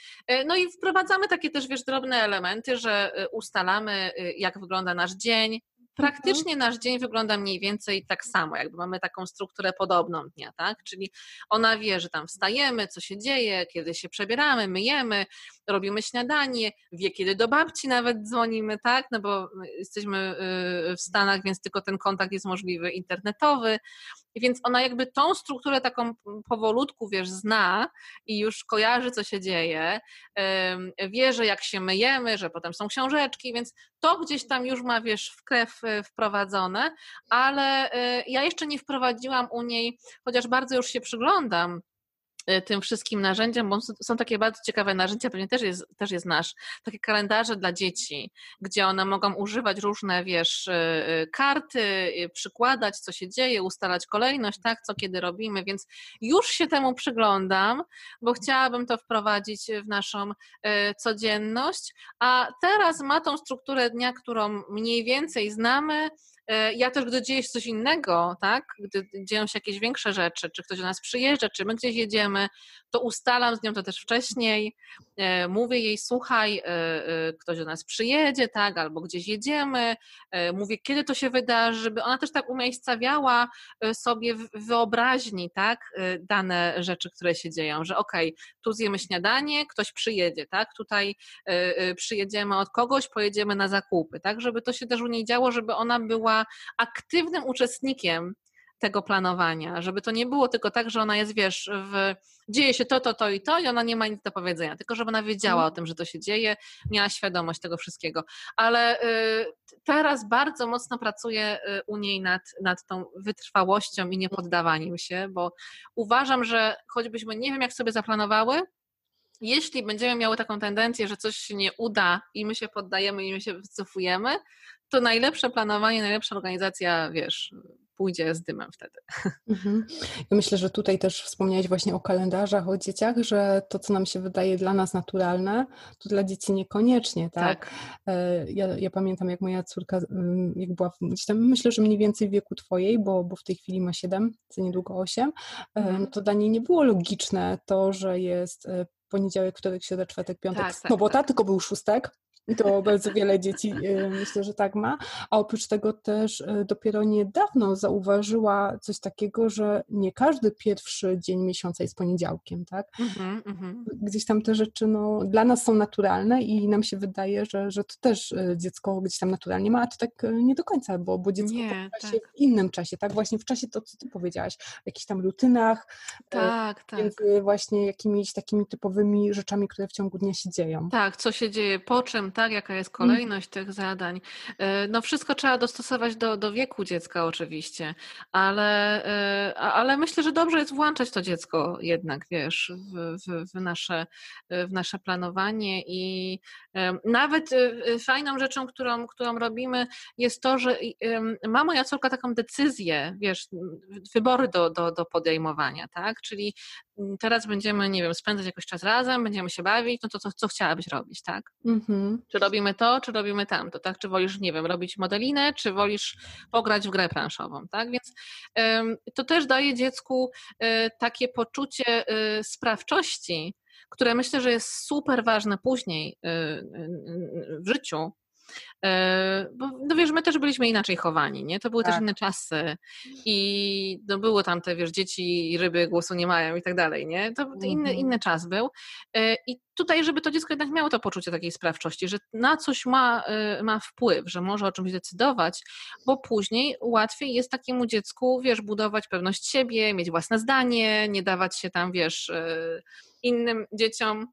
No i wprowadzamy takie też, wiesz, drobne elementy, że ustalamy, jak wygląda nasz dzień, praktycznie nasz dzień wygląda mniej więcej tak samo, jakby mamy taką strukturę podobną dnia, tak? Czyli ona wie, że tam wstajemy, co się dzieje, kiedy się przebieramy, myjemy, robimy śniadanie, wie, kiedy do babci nawet dzwonimy, tak? No bo jesteśmy y, w Stanach, więc tylko ten kontakt jest możliwy internetowy, więc ona jakby tą strukturę taką powolutku, wiesz, zna i już kojarzy, co się dzieje, wie, że jak się myjemy, że potem są książeczki, więc to gdzieś tam już ma, wiesz, w krew e, wprowadzone, ale e, ja jeszcze nie wprowadziłam u niej, chociaż bardzo już się przyglądam Y, tym wszystkim narzędziom, bo są takie bardzo ciekawe narzędzia, pewnie też jest, też jest nasz, takie kalendarze dla dzieci, gdzie one mogą używać różne, wiesz, y, y, karty, przykładać, co się dzieje, ustalać kolejność, tak, co kiedy robimy, więc już się temu przyglądam, bo chciałabym to wprowadzić w naszą codzienność, a teraz ma tą strukturę dnia, którą mniej więcej znamy, E, ja też, gdy dzieje się coś innego, tak, gdy dzieją się jakieś większe rzeczy, czy ktoś do nas przyjeżdża, czy my gdzieś jedziemy, to ustalam z nią to też wcześniej, e, mówię jej, słuchaj, e, ktoś do nas przyjedzie, tak, albo gdzieś jedziemy, mówię, kiedy to się wydarzy, żeby ona też tak umiejscawiała sobie w wyobraźni, tak, dane rzeczy, które się dzieją, że okej, okay, tu zjemy śniadanie, ktoś przyjedzie, tak, tutaj przyjedziemy od kogoś, pojedziemy na zakupy, tak, żeby to się też u niej działo, żeby ona była aktywnym uczestnikiem tego planowania, żeby to nie było tylko tak, że ona jest, wiesz, w, dzieje się to, to, to i to i ona nie ma nic do powiedzenia, tylko żeby ona wiedziała mm. o tym, że to się dzieje, miała świadomość tego wszystkiego. Ale y, teraz bardzo mocno pracuję y, u niej nad, nad tą wytrwałością i niepoddawaniem się, bo uważam, że choćbyśmy nie wiem, jak sobie zaplanowały, jeśli będziemy miały taką tendencję, że coś się nie uda i my się poddajemy i my się wycofujemy, to najlepsze planowanie, najlepsza organizacja, wiesz, pójdzie z dymem wtedy. Mhm. Ja myślę, że tutaj też wspomniałeś właśnie o kalendarzach, o dzieciach, że to, co nam się wydaje dla nas naturalne, to dla dzieci niekoniecznie, tak? tak. E, ja, ja, pamiętam, jak moja córka, mm, jak była gdzieś tam, myślę, że mniej więcej w wieku twojej, bo, bo w tej chwili ma 7, za niedługo 8, e, mhm. no to dla niej nie było logiczne to, że jest e, poniedziałek, wtorek, środa, czwartek, piątek, tak, tak, sobota, tak. tylko był szóstek, i to bardzo wiele dzieci y, myślę, że tak ma. A oprócz tego też y, dopiero niedawno zauważyła coś takiego, że nie każdy pierwszy dzień miesiąca jest poniedziałkiem, tak? Mm -hmm. Gdzieś tam te rzeczy no, dla nas są naturalne i nam się wydaje, że, że to też y, dziecko gdzieś tam naturalnie ma, a to tak nie do końca, bo, bo dziecko nie, tak. się w innym czasie, tak? Właśnie w czasie to, co ty powiedziałaś, w jakichś tam rutynach, tak, tak. właśnie jakimiś takimi typowymi rzeczami, które w ciągu dnia się dzieją. Tak, co się dzieje, po czym, tak? Jaka jest kolejność tych zadań. E, no wszystko trzeba dostosować do, do wieku dziecka oczywiście, ale, e, ale myślę, że dobrze jest włączać to dziecko jednak, wiesz, w, w, w nasze, w nasze planowanie i nawet fajną rzeczą, którą, którą robimy jest to, że ma moja córka taką decyzję, wiesz, wybory do, do, do podejmowania, tak? Czyli teraz będziemy, nie wiem, spędzać jakiś czas razem, będziemy się bawić, no to co, co chciałabyś robić, tak? Mhm. Czy robimy to, czy robimy tamto, tak? Czy wolisz, nie wiem, robić modelinę, czy wolisz pograć w grę planszową, tak? Więc to też daje dziecku y, takie poczucie y, sprawczości, które myślę, że jest super ważne później y, w życiu, bo no wiesz, my też byliśmy inaczej chowani, nie? To były tak. też inne czasy i no było tam te, wiesz, dzieci i ryby głosu nie mają i tak dalej, nie? To inny, mhm. inny czas był e, i tutaj, żeby to dziecko jednak miało to poczucie takiej sprawczości, że na coś ma, e, ma wpływ, że może o czymś decydować, bo później łatwiej jest takiemu dziecku, wiesz, budować pewność siebie, mieć własne zdanie, nie dawać się tam, wiesz, innym dzieciom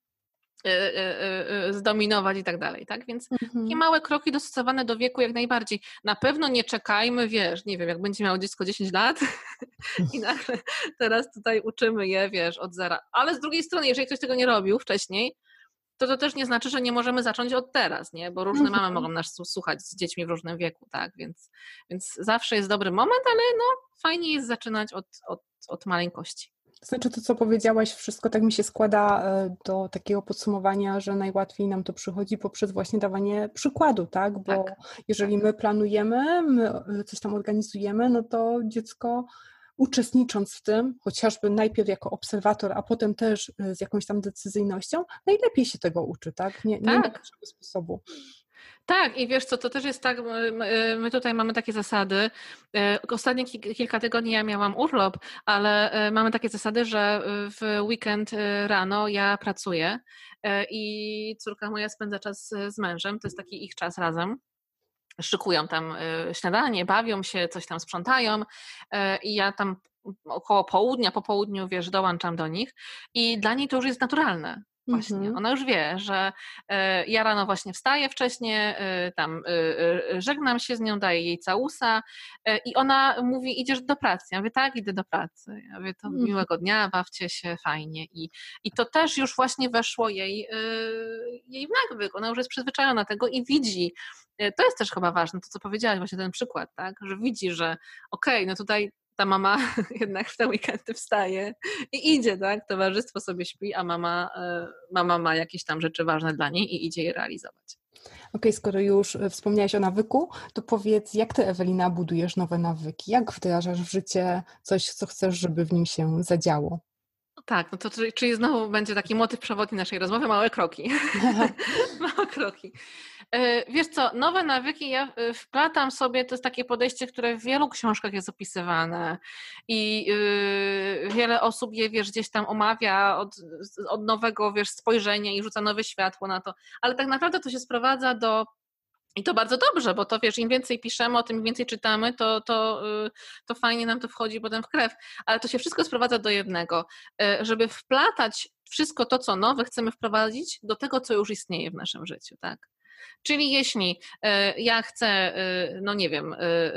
zdominować i tak dalej, tak? Więc mhm. takie małe kroki dostosowane do wieku jak najbardziej. Na pewno nie czekajmy, wiesz, nie wiem, jak będzie miało dziecko 10 lat i nagle teraz tutaj uczymy je, wiesz, od zera. Ale z drugiej strony, jeżeli ktoś tego nie robił wcześniej, to to też nie znaczy, że nie możemy zacząć od teraz, nie? Bo różne mhm. mamy mogą nas słuchać z dziećmi w różnym wieku, tak? Więc, więc zawsze jest dobry moment, ale no fajnie jest zaczynać od, od, od maleńkości. Znaczy to, co powiedziałaś, wszystko tak mi się składa e, do takiego podsumowania, że najłatwiej nam to przychodzi poprzez właśnie dawanie przykładu, tak? Bo tak. jeżeli my planujemy, my e, coś tam organizujemy, no to dziecko uczestnicząc w tym, chociażby najpierw jako obserwator, a potem też e, z jakąś tam decyzyjnością, najlepiej się tego uczy, tak? Nie, nie tak. ma sposobu. Tak, i wiesz co, to też jest tak, my tutaj mamy takie zasady. E, ostatnie kilka tygodni ja miałam urlop, ale e, mamy takie zasady, że w weekend e, rano ja pracuję i córka moja spędza czas z mężem, to jest taki ich czas razem szykują tam śniadanie, bawią się, coś tam sprzątają i ja tam około południa, po południu, wiesz, dołączam do nich i dla niej to już jest naturalne. Właśnie, mhm. ona już wie, że e, ja rano właśnie wstaję wcześniej, e, tam e, żegnam się z nią, daję jej całusa i ona mówi, idziesz do pracy. Ja mówię, tak, idę do pracy. Ja mówię, to mhm. miłego dnia, bawcie się, fajnie. I, i to też już właśnie weszło jej, jej w nawyk. Ona już jest przyzwyczajona tego i widzi, to jest też chyba ważne, to co powiedziałaś, właśnie ten przykład, tak? że widzi, że okej, okay, no tutaj ta mama jednak w te weekendy wstaje i idzie, tak? Towarzystwo sobie śpi, a mama, e, mama ma jakieś tam rzeczy ważne dla niej i idzie je realizować. Okej, okay, skoro już e, wspomniałaś o nawyku, to powiedz, jak ty, Ewelina, budujesz nowe nawyki? Jak wdrażasz w życie coś, co chcesz, żeby w nim się zadziało? Tak, no to czyli, czyli znowu będzie taki motyw przewodni naszej rozmowy, małe kroki. małe kroki. E, wiesz co, nowe nawyki ja e, wplatam sobie, to jest takie podejście, które w wielu książkach jest opisywane i yy, wiele osób je, wiesz, gdzieś tam omawia od, od nowego, wiesz, spojrzenia i rzuca nowe światło na to, ale tak naprawdę to się sprowadza do i to bardzo dobrze, bo to wiesz, im więcej piszemy o tym, im więcej czytamy, to, to, to fajnie nam to wchodzi potem w krew. Ale to się wszystko sprowadza do jednego, żeby wplatać wszystko to, co nowe chcemy wprowadzić do tego, co już istnieje w naszym życiu, tak? Czyli jeśli e, ja chcę, e, no nie wiem, e,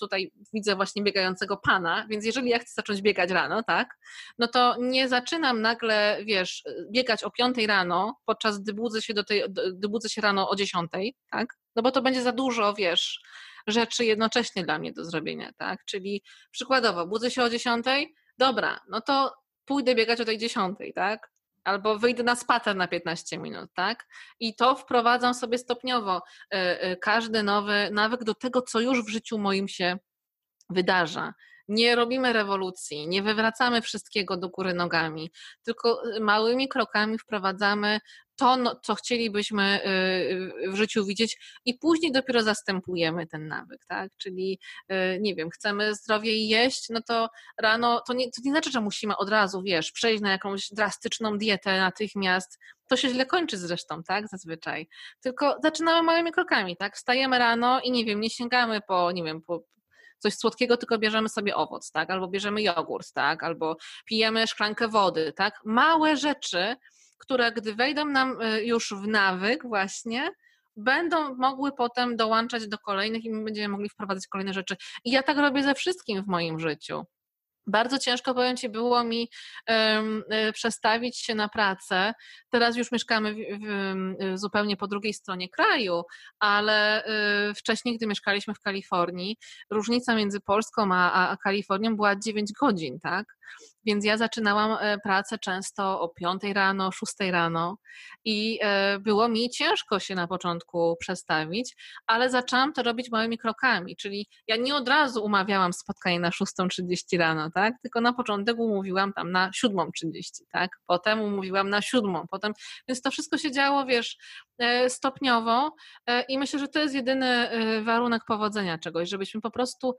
tutaj widzę właśnie biegającego pana, więc jeżeli ja chcę zacząć biegać rano, tak, no to nie zaczynam nagle, wiesz, biegać o 5 rano, podczas gdy budzę się do tej, gdy budzę się rano o 10, tak, no bo to będzie za dużo, wiesz, rzeczy jednocześnie dla mnie do zrobienia, tak, czyli przykładowo budzę się o 10, dobra, no to pójdę biegać o tej 10, tak, albo wyjdę na spacer na 15 minut, tak? I to wprowadzam sobie stopniowo e, e, każdy nowy nawyk do tego, co już w życiu moim się wydarza. Nie robimy rewolucji, nie wywracamy wszystkiego do góry nogami, tylko y, małymi krokami wprowadzamy to, no, co chcielibyśmy y, y, w życiu widzieć i później dopiero zastępujemy ten nawyk, tak? Czyli, nie wiem, chcemy zdrowiej jeść, no to rano, to nie, to nie znaczy, że musimy od razu, wiesz, przejść na jakąś drastyczną dietę natychmiast, to się źle kończy zresztą, tak, zazwyczaj. Tylko zaczynamy małymi krokami, tak? Wstajemy rano i nie wiem, nie sięgamy po, nie wiem, po coś słodkiego, tylko bierzemy sobie owoc, tak? Albo bierzemy jogurt, tak? Albo pijemy szklankę wody, tak? Małe rzeczy, które gdy wejdą nam y, już w nawyk właśnie, będą mogły potem dołączać do kolejnych i my będziemy mogli wprowadzać kolejne rzeczy. I ja tak robię ze wszystkim w moim życiu. Bardzo ciężko, powiem Ci, było mi um, przestawić się na pracę. Teraz już mieszkamy w, w, zupełnie po drugiej stronie kraju, ale y, wcześniej, gdy mieszkaliśmy w Kalifornii, różnica między Polską a, a Kalifornią była 9 godzin, tak? Więc ja zaczynałam e, pracę często o 5 rano, 6 rano i e, było mi ciężko się na początku przestawić, ale zaczęłam to robić małymi krokami, czyli ja nie od razu umawiałam spotkanie na 6.30 rano, tak? Tylko na początek umówiłam tam na 7.30, tak? Potem umówiłam na 7, potem, więc to wszystko się działo, wiesz, e, stopniowo i myślę, że to jest jedyny warunek powodzenia czegoś, żebyśmy po prostu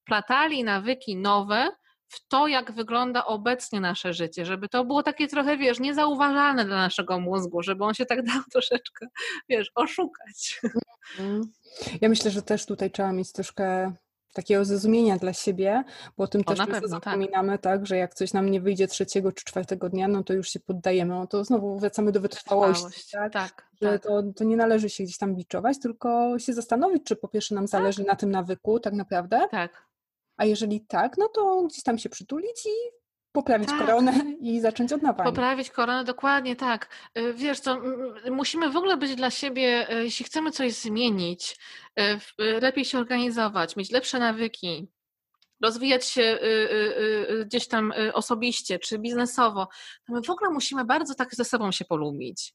wplatali nawyki nowe, w to, jak wygląda obecnie nasze życie, żeby to było takie trochę, wiesz, niezauważalne dla naszego mózgu, żeby on się tak dał troszeczkę, wiesz, oszukać. Mhm. Ja myślę, że też tutaj trzeba mieć troszkę takiego zrozumienia dla siebie, bo o tym o, też pewno, tak. zapominamy, tak. tak. że jak coś nam nie wyjdzie trzeciego czy czwartego dnia, no to już się poddajemy, no to znowu wracamy do wytrwałości, tak? tak? że tak. To, to nie należy się gdzieś tam biczować, tylko się zastanowić, czy po pierwsze nam tak. zależy na tym nawyku tak naprawdę, tak. A jeżeli tak, no to gdzieś tam się przytulić i poprawić tak. koronę i zacząć od nowa. Poprawić koronę, dokładnie tak. Y, wiesz co, musimy w ogóle być dla siebie, y, jeśli chcemy coś zmienić, y, lepiej się organizować, mieć lepsze nawyki, rozwijać się gdzieś tam osobiście czy biznesowo, to my w ogóle musimy bardzo tak ze sobą się polubić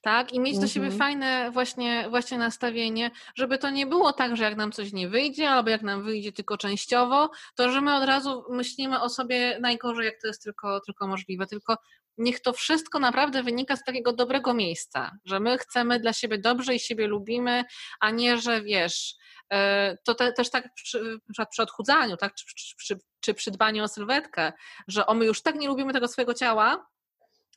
tak? I mieć do siebie mhm. fajne właśnie, właśnie nastawienie, żeby to nie było tak, że jak nam coś nie wyjdzie, albo jak nam wyjdzie tylko częściowo, to że my od razu myślimy o sobie najgorzej, jak to jest tylko, tylko możliwe, tylko niech to wszystko naprawdę wynika z takiego dobrego miejsca, że my chcemy dla siebie dobrze i siebie lubimy, a nie, że wiesz, e, to te, też tak przy, przy odchudzaniu, tak, czy, czy, czy przy dbaniu o sylwetkę, że o my już tak nie lubimy tego swojego ciała,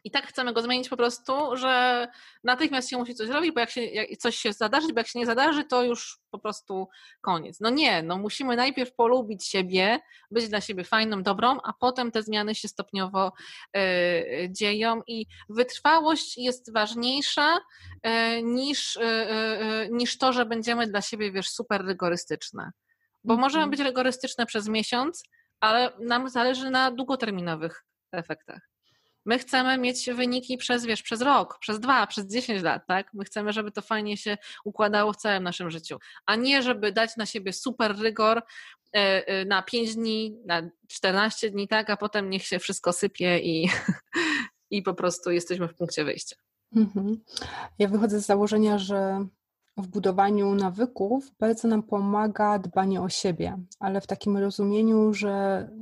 i tak chcemy go zmienić po prostu, że natychmiast się musi coś robić, bo jak, się, jak coś się zadarzy, bo jak się nie zadarzy, to już po prostu koniec. No nie, no musimy najpierw polubić siebie, być dla siebie fajną, dobrą, a potem te zmiany się stopniowo y, dzieją i wytrwałość jest ważniejsza y, niż, y, niż to, że będziemy dla siebie, wiesz, super rygorystyczne. Bo możemy mhm. być rygorystyczne przez miesiąc, ale nam zależy na długoterminowych efektach. My chcemy mieć wyniki przez, wiesz, przez rok, przez dwa, przez dziesięć lat, tak? My chcemy, żeby to fajnie się układało w całym naszym życiu, a nie żeby dać na siebie super rygor e, e, na pięć dni, na 14 dni, tak? A potem niech się wszystko sypie i, i po prostu jesteśmy w punkcie wyjścia. Mhm. Ja wychodzę z założenia, że w budowaniu nawyków bardzo nam pomaga dbanie o siebie, ale w takim rozumieniu, że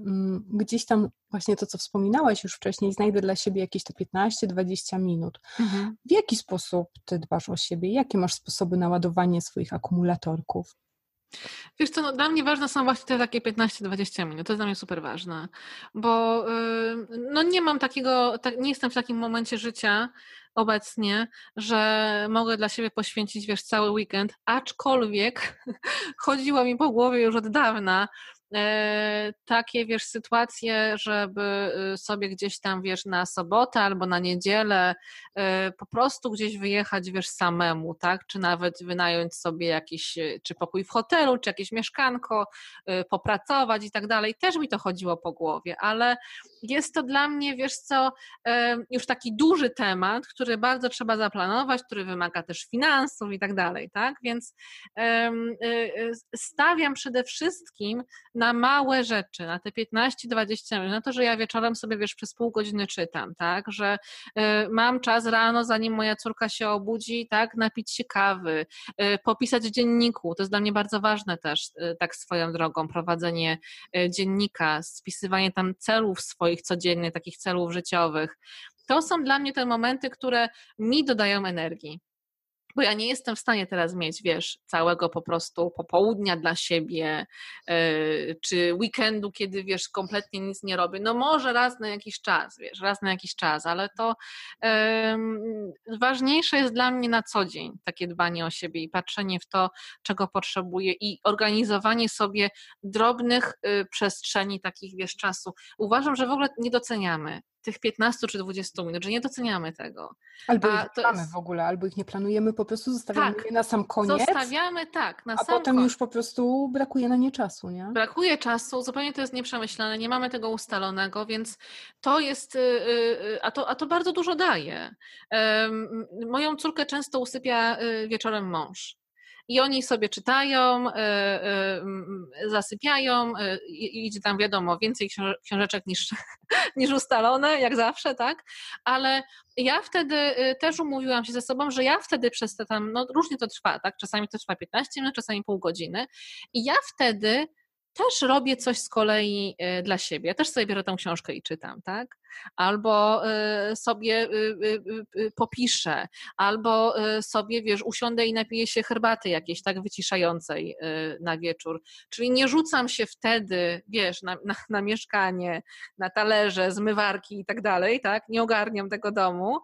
mm, gdzieś tam właśnie to, co wspominałaś już wcześniej, znajdę dla siebie jakieś te 15-20 minut. Mhm. W jaki sposób ty dbasz o siebie? Jakie masz sposoby na ładowanie swoich akumulatorków? Wiesz co, no, dla mnie ważne są właśnie te takie 15-20 minut, to jest dla mnie super ważne, bo no nie mam takiego, tak, nie jestem w takim momencie życia, obecnie, że mogę dla siebie poświęcić, wiesz, cały weekend, aczkolwiek chodziło mi po głowie już od dawna, takie, wiesz, sytuacje, żeby y, sobie gdzieś tam, wiesz, na sobotę albo na niedzielę e, po prostu gdzieś wyjechać, wiesz, samemu, tak? Czy nawet wynająć sobie jakiś, y, czy pokój w hotelu, czy jakieś mieszkanko, popracować i tak dalej. Też mi to chodziło po głowie, ale jest to dla mnie, wiesz co, e, już taki duży temat, który bardzo trzeba zaplanować, który wymaga też finansów i tak dalej, tak? Więc stawiam przede wszystkim na małe rzeczy, na te 15-20 minut, na to, że ja wieczorem sobie, wiesz, przez pół godziny czytam, tak, że y, mam czas rano, zanim moja córka się obudzi, tak, napić się kawy, y, popisać w dzienniku, to jest dla mnie bardzo ważne też, y, tak swoją drogą, prowadzenie dziennika, spisywanie tam celów swoich codziennych, takich celów życiowych. To są dla mnie te momenty, które mi dodają energii bo ja nie jestem w stanie teraz mieć, wiesz, całego po prostu popołudnia dla siebie, yy, czy weekendu, kiedy, wiesz, kompletnie nic nie robię. No może raz na jakiś czas, wiesz, raz na jakiś czas, ale to yy, ważniejsze jest dla mnie na co dzień takie dbanie o siebie i patrzenie w to, czego potrzebuję i organizowanie sobie drobnych yy, przestrzeni takich, wiesz, czasu. Uważam, że w ogóle nie doceniamy tych 15 czy 20 minut, że nie doceniamy tego. Albo A ich nie mamy jest- w ogóle, albo ich nie planujemy, po prostu zostawiamy Tak. je na sam koniec, Zostawiamy tak, na a sam potem koniec. już po prostu brakuje na nie czasu, nie? Brakuje czasu, zupełnie to jest nieprzemyślane, nie mamy tego ustalonego, więc to jest, y, y, y, a to, a to bardzo dużo daje. Moją córkę często usypia wieczorem mąż. I oni sobie czytają, y, y, zasypiają, y, i idzie tam wiadomo, więcej książ- książeczek niż, niż ustalone, jak zawsze, tak? Ale ja wtedy też umówiłam się ze sobą, że ja wtedy przez te tam, no różnie to trwa, tak? Czasami to trwa 15 minut, czasami pół godziny. I ja wtedy też robię coś z kolei y, dla siebie. Też sobie biorę tą książkę i czytam, tak? Albo y, sobie y, popiszę, albo sobie, wiesz, usiądę i napiję się herbaty jakiejś tak wyciszającej na wieczór. Czyli nie rzucam się wtedy, wiesz, na, na, na mieszkanie, na talerze, zmywarki i tak dalej, tak? Nie ogarniam tego domu,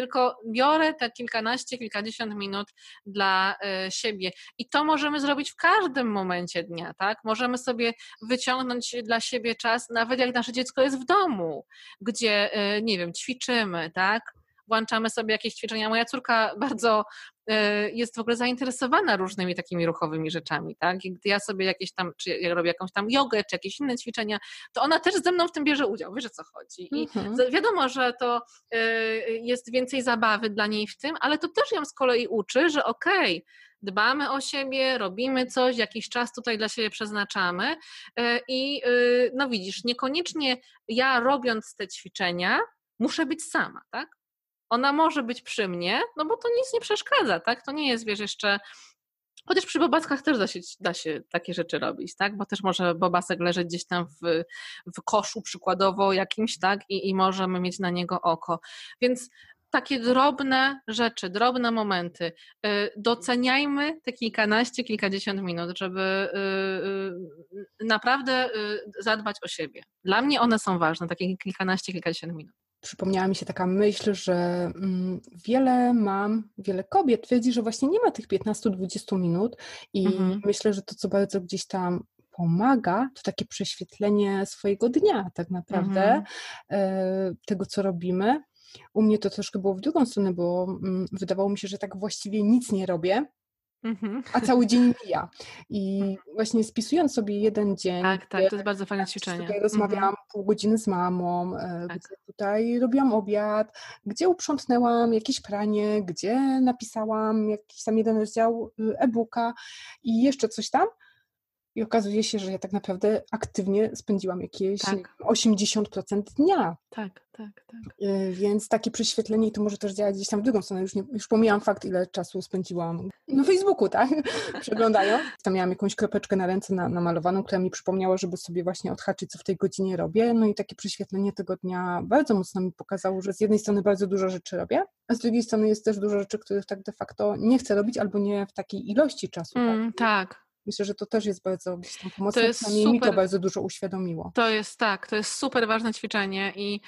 tylko biorę te kilkanaście, kilkadziesiąt minut dla y, siebie. I to możemy zrobić w każdym momencie dnia, tak? Możemy sobie wyciągnąć dla siebie czas, nawet jak nasze dziecko jest w domu, gdzie, y, nie wiem, ćwiczymy, tak? Włączamy sobie jakieś ćwiczenia. Moja córka bardzo y, jest w ogóle zainteresowana różnymi takimi ruchowymi rzeczami, tak? I gdy ja sobie jakieś tam, czy ja robię jakąś tam jogę, czy jakieś inne ćwiczenia, to ona też ze mną w tym bierze udział. Wiesz o co chodzi? I Mhm. Wiadomo, że to y, jest więcej zabawy dla niej w tym, ale to też ją z kolei uczy, że okej, dbamy o siebie, robimy coś, jakiś czas tutaj dla siebie przeznaczamy y, i no widzisz, niekoniecznie ja robiąc te ćwiczenia muszę być sama, tak? Ona może być przy mnie, no bo to nic nie przeszkadza, tak? To nie jest, wiesz, jeszcze Chociaż przy bobaskach też da się, da się takie rzeczy robić, tak? Bo też może bobasek leżeć gdzieś tam w, w koszu przykładowo jakimś, tak? I, I możemy mieć na niego oko. Więc takie drobne rzeczy, drobne momenty. y, Doceniajmy te kilkanaście, kilkadziesiąt minut, żeby y, y, naprawdę zadbać o siebie. Dla mnie one są ważne, takie kilkanaście, kilkadziesiąt minut. Przypomniała mi się taka myśl, że mm, wiele mam, wiele kobiet twierdzi, że właśnie nie ma tych 15-20 minut i Mhm. myślę, że to, co bardzo gdzieś tam pomaga, to takie prześwietlenie swojego dnia tak naprawdę, Mhm. e, tego, co robimy. U mnie to troszkę było w drugą stronę, bo mm, wydawało mi się, że tak właściwie nic nie robię, Mhm. a cały dzień mija. I właśnie spisując sobie jeden dzień, Tak, tak, to jest bardzo fajne gdzie ćwiczenie. Tutaj Mhm. rozmawiałam pół godziny z mamą, e, Tak. gdzie tutaj robiłam obiad, gdzie uprzątnęłam jakieś pranie, gdzie napisałam jakiś tam jeden rozdział y, e-booka i jeszcze coś tam. I okazuje się, że ja tak naprawdę aktywnie spędziłam jakieś Tak. nie wiem, 80% dnia. Tak, tak, tak. Y, Więc takie prześwietlenie to może też działać gdzieś tam w drugą stronę. Już, nie, już pomijam fakt, ile czasu spędziłam na Facebooku, tak? Przeglądając. Tam miałam jakąś kropeczkę na ręce na, namalowaną, która mi przypomniała, żeby sobie właśnie odhaczyć, co w tej godzinie robię. No i takie prześwietlenie tego dnia bardzo mocno mi pokazało, że z jednej strony bardzo dużo rzeczy robię, a z drugiej strony jest też dużo rzeczy, których tak de facto nie chcę robić albo nie w takiej ilości czasu. Mm, tak? tak. Myślę, że to też jest bardzo pomocne. jest przynajmniej mi to super. bardzo dużo uświadomiło. To jest tak, to jest super ważne ćwiczenie i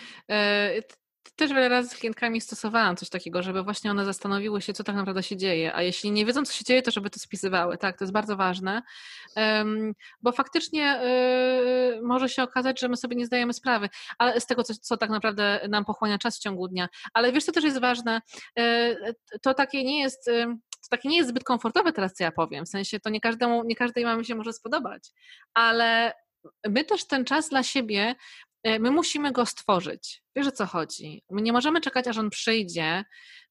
t- też wiele razy z klientkami stosowałam coś takiego, żeby właśnie one zastanowiły się, co tak naprawdę się dzieje, a jeśli nie wiedzą, co się dzieje, to żeby to spisywały, tak, to jest bardzo ważne, Em, bo faktycznie e, może się okazać, że my sobie nie zdajemy sprawy, ale z tego, co, co tak naprawdę nam pochłania czas w ciągu dnia, ale wiesz, co też jest ważne, E, to takie nie jest... to takie nie jest zbyt komfortowe teraz, co ja powiem. W sensie to nie każdemu, nie każdej mamie się może spodobać, ale my też ten czas dla siebie, e, my musimy go stworzyć. Wiesz o co chodzi? My nie możemy czekać, aż on przyjdzie,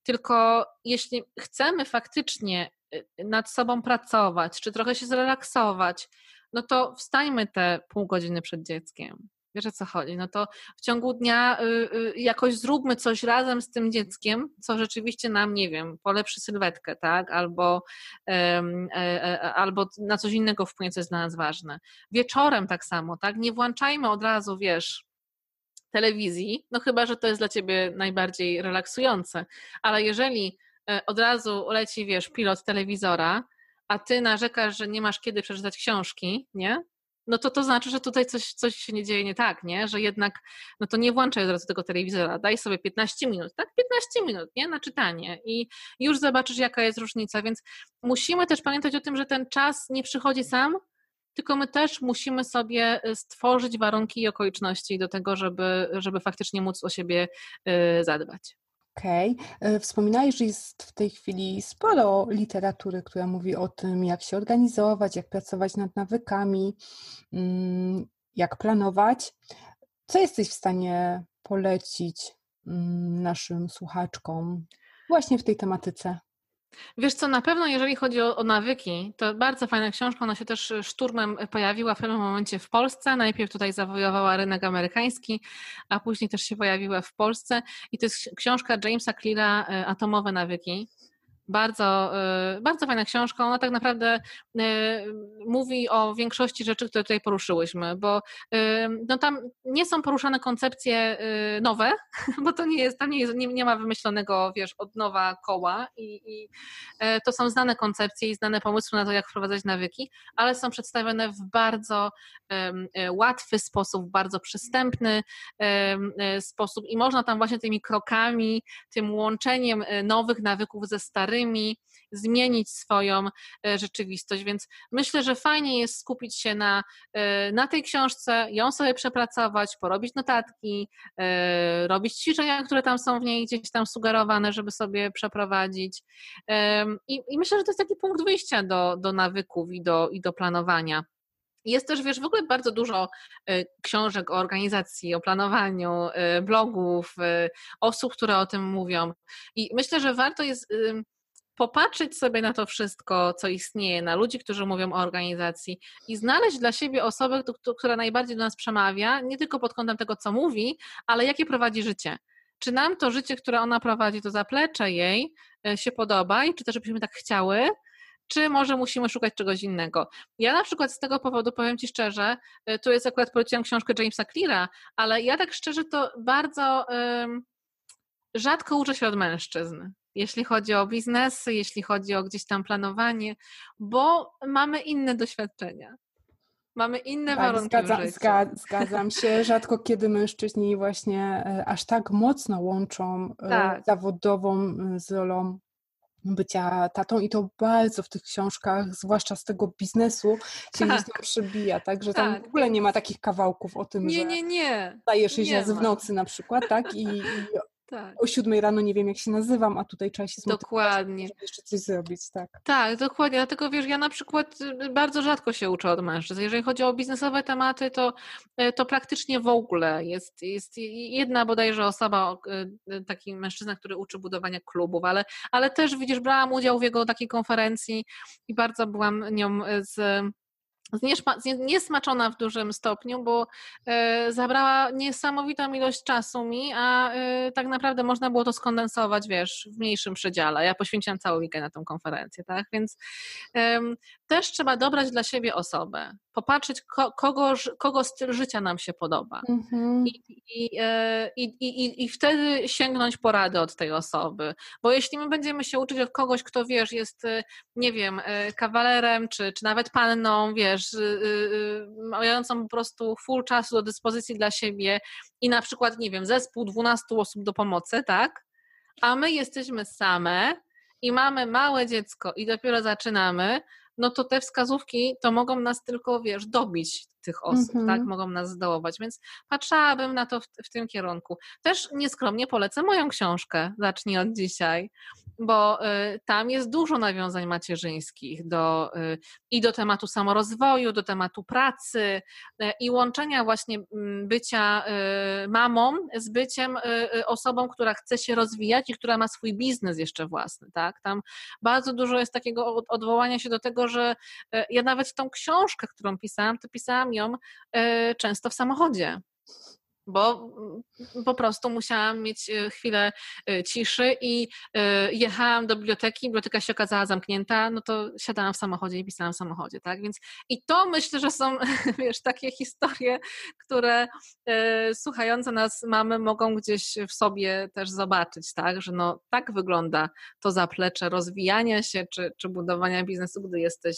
tylko jeśli chcemy faktycznie e, nad sobą pracować, czy trochę się zrelaksować, no to wstańmy te pół godziny przed dzieckiem. Wiesz o co chodzi? No to w ciągu dnia y, y, jakoś zróbmy coś razem z tym dzieckiem, co rzeczywiście nam, nie wiem, polepszy sylwetkę, tak? Albo, e, albo na coś innego wpłynie, co jest dla nas ważne. Wieczorem tak samo, tak? Nie włączajmy od razu, wiesz, telewizji, no chyba, że to jest dla ciebie najbardziej relaksujące, ale jeżeli od razu leci, wiesz, pilot telewizora, a ty narzekasz, że nie masz kiedy przeczytać książki, nie? No to to znaczy, że tutaj coś, coś się nie dzieje nie tak, nie? Że jednak, no to nie włączaj od razu tego telewizora, daj sobie 15 minut, tak? 15 minut, nie? Na czytanie i już zobaczysz, jaka jest różnica, więc musimy też pamiętać o tym, że ten czas nie przychodzi sam, tylko my też musimy sobie stworzyć warunki i okoliczności do tego, żeby, żeby faktycznie móc o siebie zadbać. Okej. Okay. Wspominałeś, że jest w tej chwili sporo literatury, która mówi o tym, jak się organizować, jak pracować nad nawykami, mm, jak planować. Co jesteś w stanie polecić mm, naszym słuchaczkom właśnie w tej tematyce? Wiesz co, na pewno jeżeli chodzi o, o, nawyki, to bardzo fajna książka, ona się też szturmem pojawiła w pewnym momencie w Polsce. Najpierw tutaj zawojowała rynek amerykański, a później też się pojawiła w Polsce. I to jest książka Jamesa Cleara e, Atomowe nawyki. Bardzo, y, bardzo fajna książka. Ona tak naprawdę y, mówi o większości rzeczy, które tutaj poruszyłyśmy, bo y, no tam nie są poruszane koncepcje nowe, bo to nie jest, tam nie, jest, nie, nie ma wymyślonego, wiesz, od nowa koła i, i e, to są znane koncepcje i znane pomysły na to, jak wprowadzać nawyki, ale są przedstawione w bardzo e, łatwy sposób, bardzo przystępny e, sposób i można tam właśnie tymi krokami, tym łączeniem nowych nawyków ze starymi, zmienić swoją e, rzeczywistość. Więc myślę, że fajnie jest skupić się na, e, na tej książce, ją sobie przepracować, porobić notatki, e, robić ćwiczenia, które tam są w niej gdzieś tam sugerowane, żeby sobie przeprowadzić. I, i myślę, że to jest taki punkt wyjścia do, do nawyków i do, i do planowania. Jest też, wiesz, w ogóle bardzo dużo książek o organizacji, o planowaniu, blogów, osób, które o tym mówią. I myślę, że warto jest popatrzeć sobie na to wszystko, co istnieje, na ludzi, którzy mówią o organizacji i znaleźć dla siebie osobę, która najbardziej do nas przemawia, nie tylko pod kątem tego, co mówi, ale jakie prowadzi życie. Czy nam to życie, które ona prowadzi, to zaplecze jej e, się podoba i czy też byśmy tak chciały, czy może musimy szukać czegoś innego. Ja na przykład z tego powodu powiem Ci szczerze, e, tu jest akurat poleciłam książkę Jamesa Cleara, ale ja tak szczerze to bardzo um, rzadko uczę się od mężczyzn jeśli chodzi o biznes, jeśli chodzi o gdzieś tam planowanie, bo mamy inne doświadczenia. Mamy inne tak, warunki zgadza, życiu. zgadzam się. Rzadko kiedy mężczyźni właśnie e, aż tak mocno łączą e, tak. zawodową e, z rolą bycia tatą i to bardzo w tych książkach, zwłaszcza z tego biznesu, się tak. gdzieś tam przybija, tak? Że tam tak. w ogóle nie ma takich kawałków o tym, nie, że nie, nie. się razy w nocy na przykład, tak? I, i tak. O siódmej rano nie wiem, jak się nazywam, a tutaj trzeba się Dokładnie. żeby jeszcze coś zrobić, tak. Tak, dokładnie. Dlatego wiesz, ja na przykład y, bardzo rzadko się uczę od mężczyzn. Jeżeli chodzi o biznesowe tematy, to, y, to praktycznie w ogóle jest, jest jedna bodajże osoba, y, taki mężczyzna, który uczy budowania klubów, ale, ale też widzisz, brałam udział w jego takiej konferencji i bardzo byłam nią z niesmaczona w dużym stopniu, bo e, zabrała niesamowitą ilość czasu mi, a e, tak naprawdę można było to skondensować, wiesz, w mniejszym przedziale. Ja poświęciłam cały weekend na tę konferencję, tak? Więc też trzeba dobrać dla siebie osobę, popatrzeć, kogo, kogo styl życia nam się podoba. Mhm. I, e, i, i, i, I wtedy sięgnąć porady od tej osoby. Bo jeśli my będziemy się uczyć od kogoś, kto wiesz, jest, nie wiem, kawalerem, czy, czy nawet panną, wiesz, mającą po prostu full czasu do dyspozycji dla siebie i na przykład, nie wiem, zespół 12 osób do pomocy, tak? A my jesteśmy same i mamy małe dziecko i dopiero zaczynamy, no to te wskazówki to mogą nas tylko, wiesz, dobić tych osób, mm -hmm. tak? Mhm. Mogą nas zdołować, więc patrzałabym na to w, w, tym kierunku. Też nieskromnie polecę moją książkę, zacznij od dzisiaj, bo y, tam jest dużo nawiązań macierzyńskich do, y, i do tematu samorozwoju, do tematu pracy y, i łączenia właśnie mm, bycia mamą z byciem osobą, która chce się rozwijać i która ma swój biznes jeszcze własny, tak? Tam bardzo dużo jest takiego odwołania się do tego, że ja nawet tą książkę, którą pisałam, to pisałam ją często w samochodzie bo mm, po prostu musiałam mieć e, chwilę e, ciszy i e, jechałam do biblioteki, biblioteka się okazała zamknięta, no to siadałam w samochodzie i pisałam w samochodzie, tak? Więc i to myślę, że są, wiesz, takie historie, które słuchające nas mamy mogą gdzieś w sobie też zobaczyć, tak? Że no tak wygląda to zaplecze rozwijania się czy, czy budowania biznesu, gdy jesteś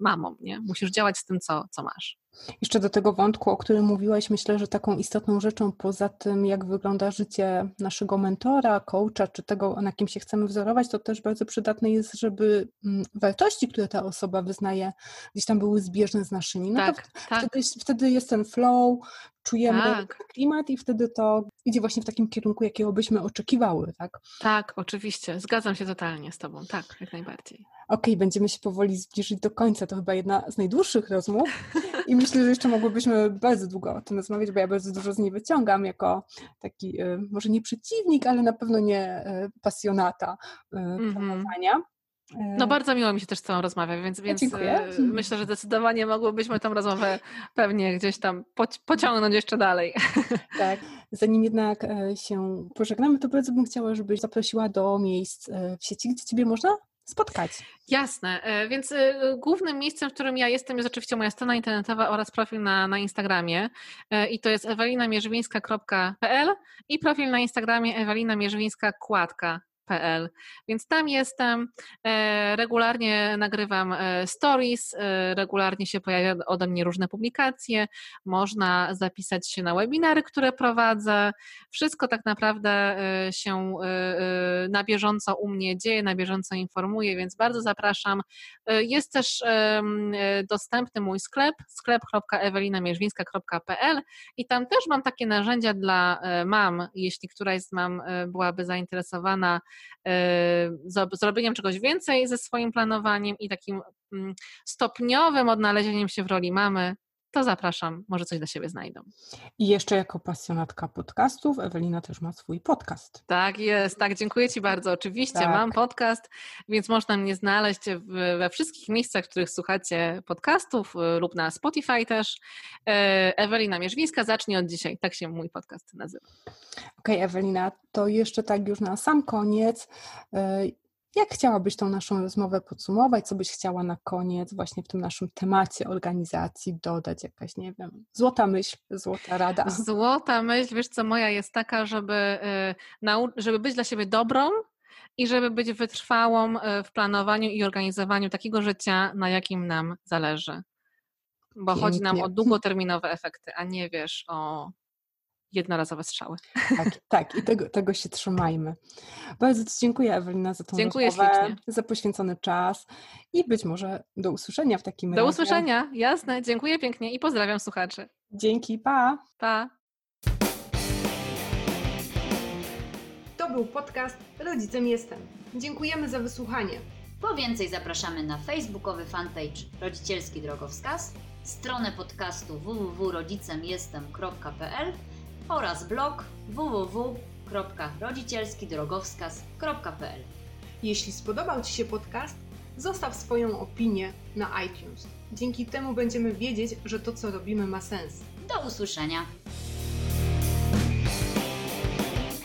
mamą, nie? Musisz działać z tym, co, co masz. Jeszcze do tego wątku, o którym mówiłaś, myślę, że taką istotną rzeczą poza tym, jak wygląda życie naszego mentora, coacha, czy tego, na kim się chcemy wzorować, to też bardzo przydatne jest, żeby mm, wartości, które ta osoba wyznaje, gdzieś tam były zbieżne z naszymi. No tak, to tak. Wtedy, wtedy jest ten flow, czujemy Tak. klimat i wtedy to idzie właśnie w takim kierunku, jakiego byśmy oczekiwały, tak? Tak, oczywiście. Zgadzam się totalnie z Tobą. Tak, jak najbardziej. Okej, będziemy się powoli zbliżyć do końca. To chyba jedna z najdłuższych rozmów i myślę, że jeszcze mogłybyśmy bardzo długo o tym rozmawiać, bo ja bardzo dużo z niej wyciągam jako taki, y, może nie przeciwnik, ale na pewno nie y, pasjonata y, Mhm. planowania. No bardzo miło mi się też z Tobą rozmawia, więc, więc dziękuję. e, myślę, że zdecydowanie mogłybyśmy tę rozmowę pewnie gdzieś tam poci- pociągnąć jeszcze dalej. Tak. Zanim jednak e, się pożegnamy, to bardzo bym chciała, żebyś zaprosiła do miejsc e, w sieci, gdzie Ciebie można spotkać. Jasne, więc głównym miejscem, w którym ja jestem jest oczywiście moja strona internetowa oraz profil na, na Instagramie i to jest ewelinamierzwińska.pl i profil na Instagramie Więc tam jestem, e, regularnie nagrywam e, stories, e, regularnie się pojawia ode mnie różne publikacje, można zapisać się na webinary, które prowadzę. Wszystko tak naprawdę się na bieżąco u mnie dzieje, na bieżąco informuję, więc bardzo zapraszam. Jest też dostępny mój sklep, sklep.ewelinamierzwińska.pl i tam też mam takie narzędzia dla mam, jeśli któraś z mam byłaby zainteresowana zrobieniem czegoś więcej ze swoim planowaniem i takim mm, stopniowym odnalezieniem się w roli mamy, to zapraszam, może coś dla siebie znajdą. I jeszcze jako pasjonatka podcastów, Ewelina też ma swój podcast. Tak jest, tak, dziękuję Ci bardzo. Oczywiście Tak. mam podcast, więc można mnie znaleźć we wszystkich miejscach, w których słuchacie podcastów y, lub na Spotify też. E, Ewelina Mierzwińska, zacznij od dzisiaj, tak się mój podcast nazywa. Okej, Ewelina, to jeszcze tak już na sam koniec. Jak chciałabyś tą naszą rozmowę podsumować? Co byś chciała na koniec właśnie w tym naszym temacie organizacji dodać? Jakaś, nie wiem, złota myśl, złota rada. Złota myśl, wiesz co, moja jest taka, żeby, y, żeby być dla siebie dobrą i żeby być wytrwałą y, w planowaniu i organizowaniu takiego życia, na jakim nam zależy. Bo chodzi nam Pięknie. o długoterminowe efekty, a nie wiesz o jednorazowe strzały. Tak, tak i tego, tego się trzymajmy. Bardzo Ci dziękuję, Ewelina, za tą Dziękuję rozmowę, ślicznie. za poświęcony czas i być może do usłyszenia w takim Do razie. usłyszenia, jasne, dziękuję pięknie i pozdrawiam słuchaczy. Dzięki, pa! Pa! To był podcast Rodzicem Jestem. Dziękujemy za wysłuchanie. Po więcej zapraszamy na facebookowy fanpage Rodzicielski Drogowskaz, stronę podcastu www.rodzicemjestem.pl oraz blog www.rodzicielskidrogowskaz.pl Jeśli spodobał Ci się podcast, zostaw swoją opinię na iTunes. Dzięki temu będziemy wiedzieć, że to, co robimy, ma sens. Do usłyszenia!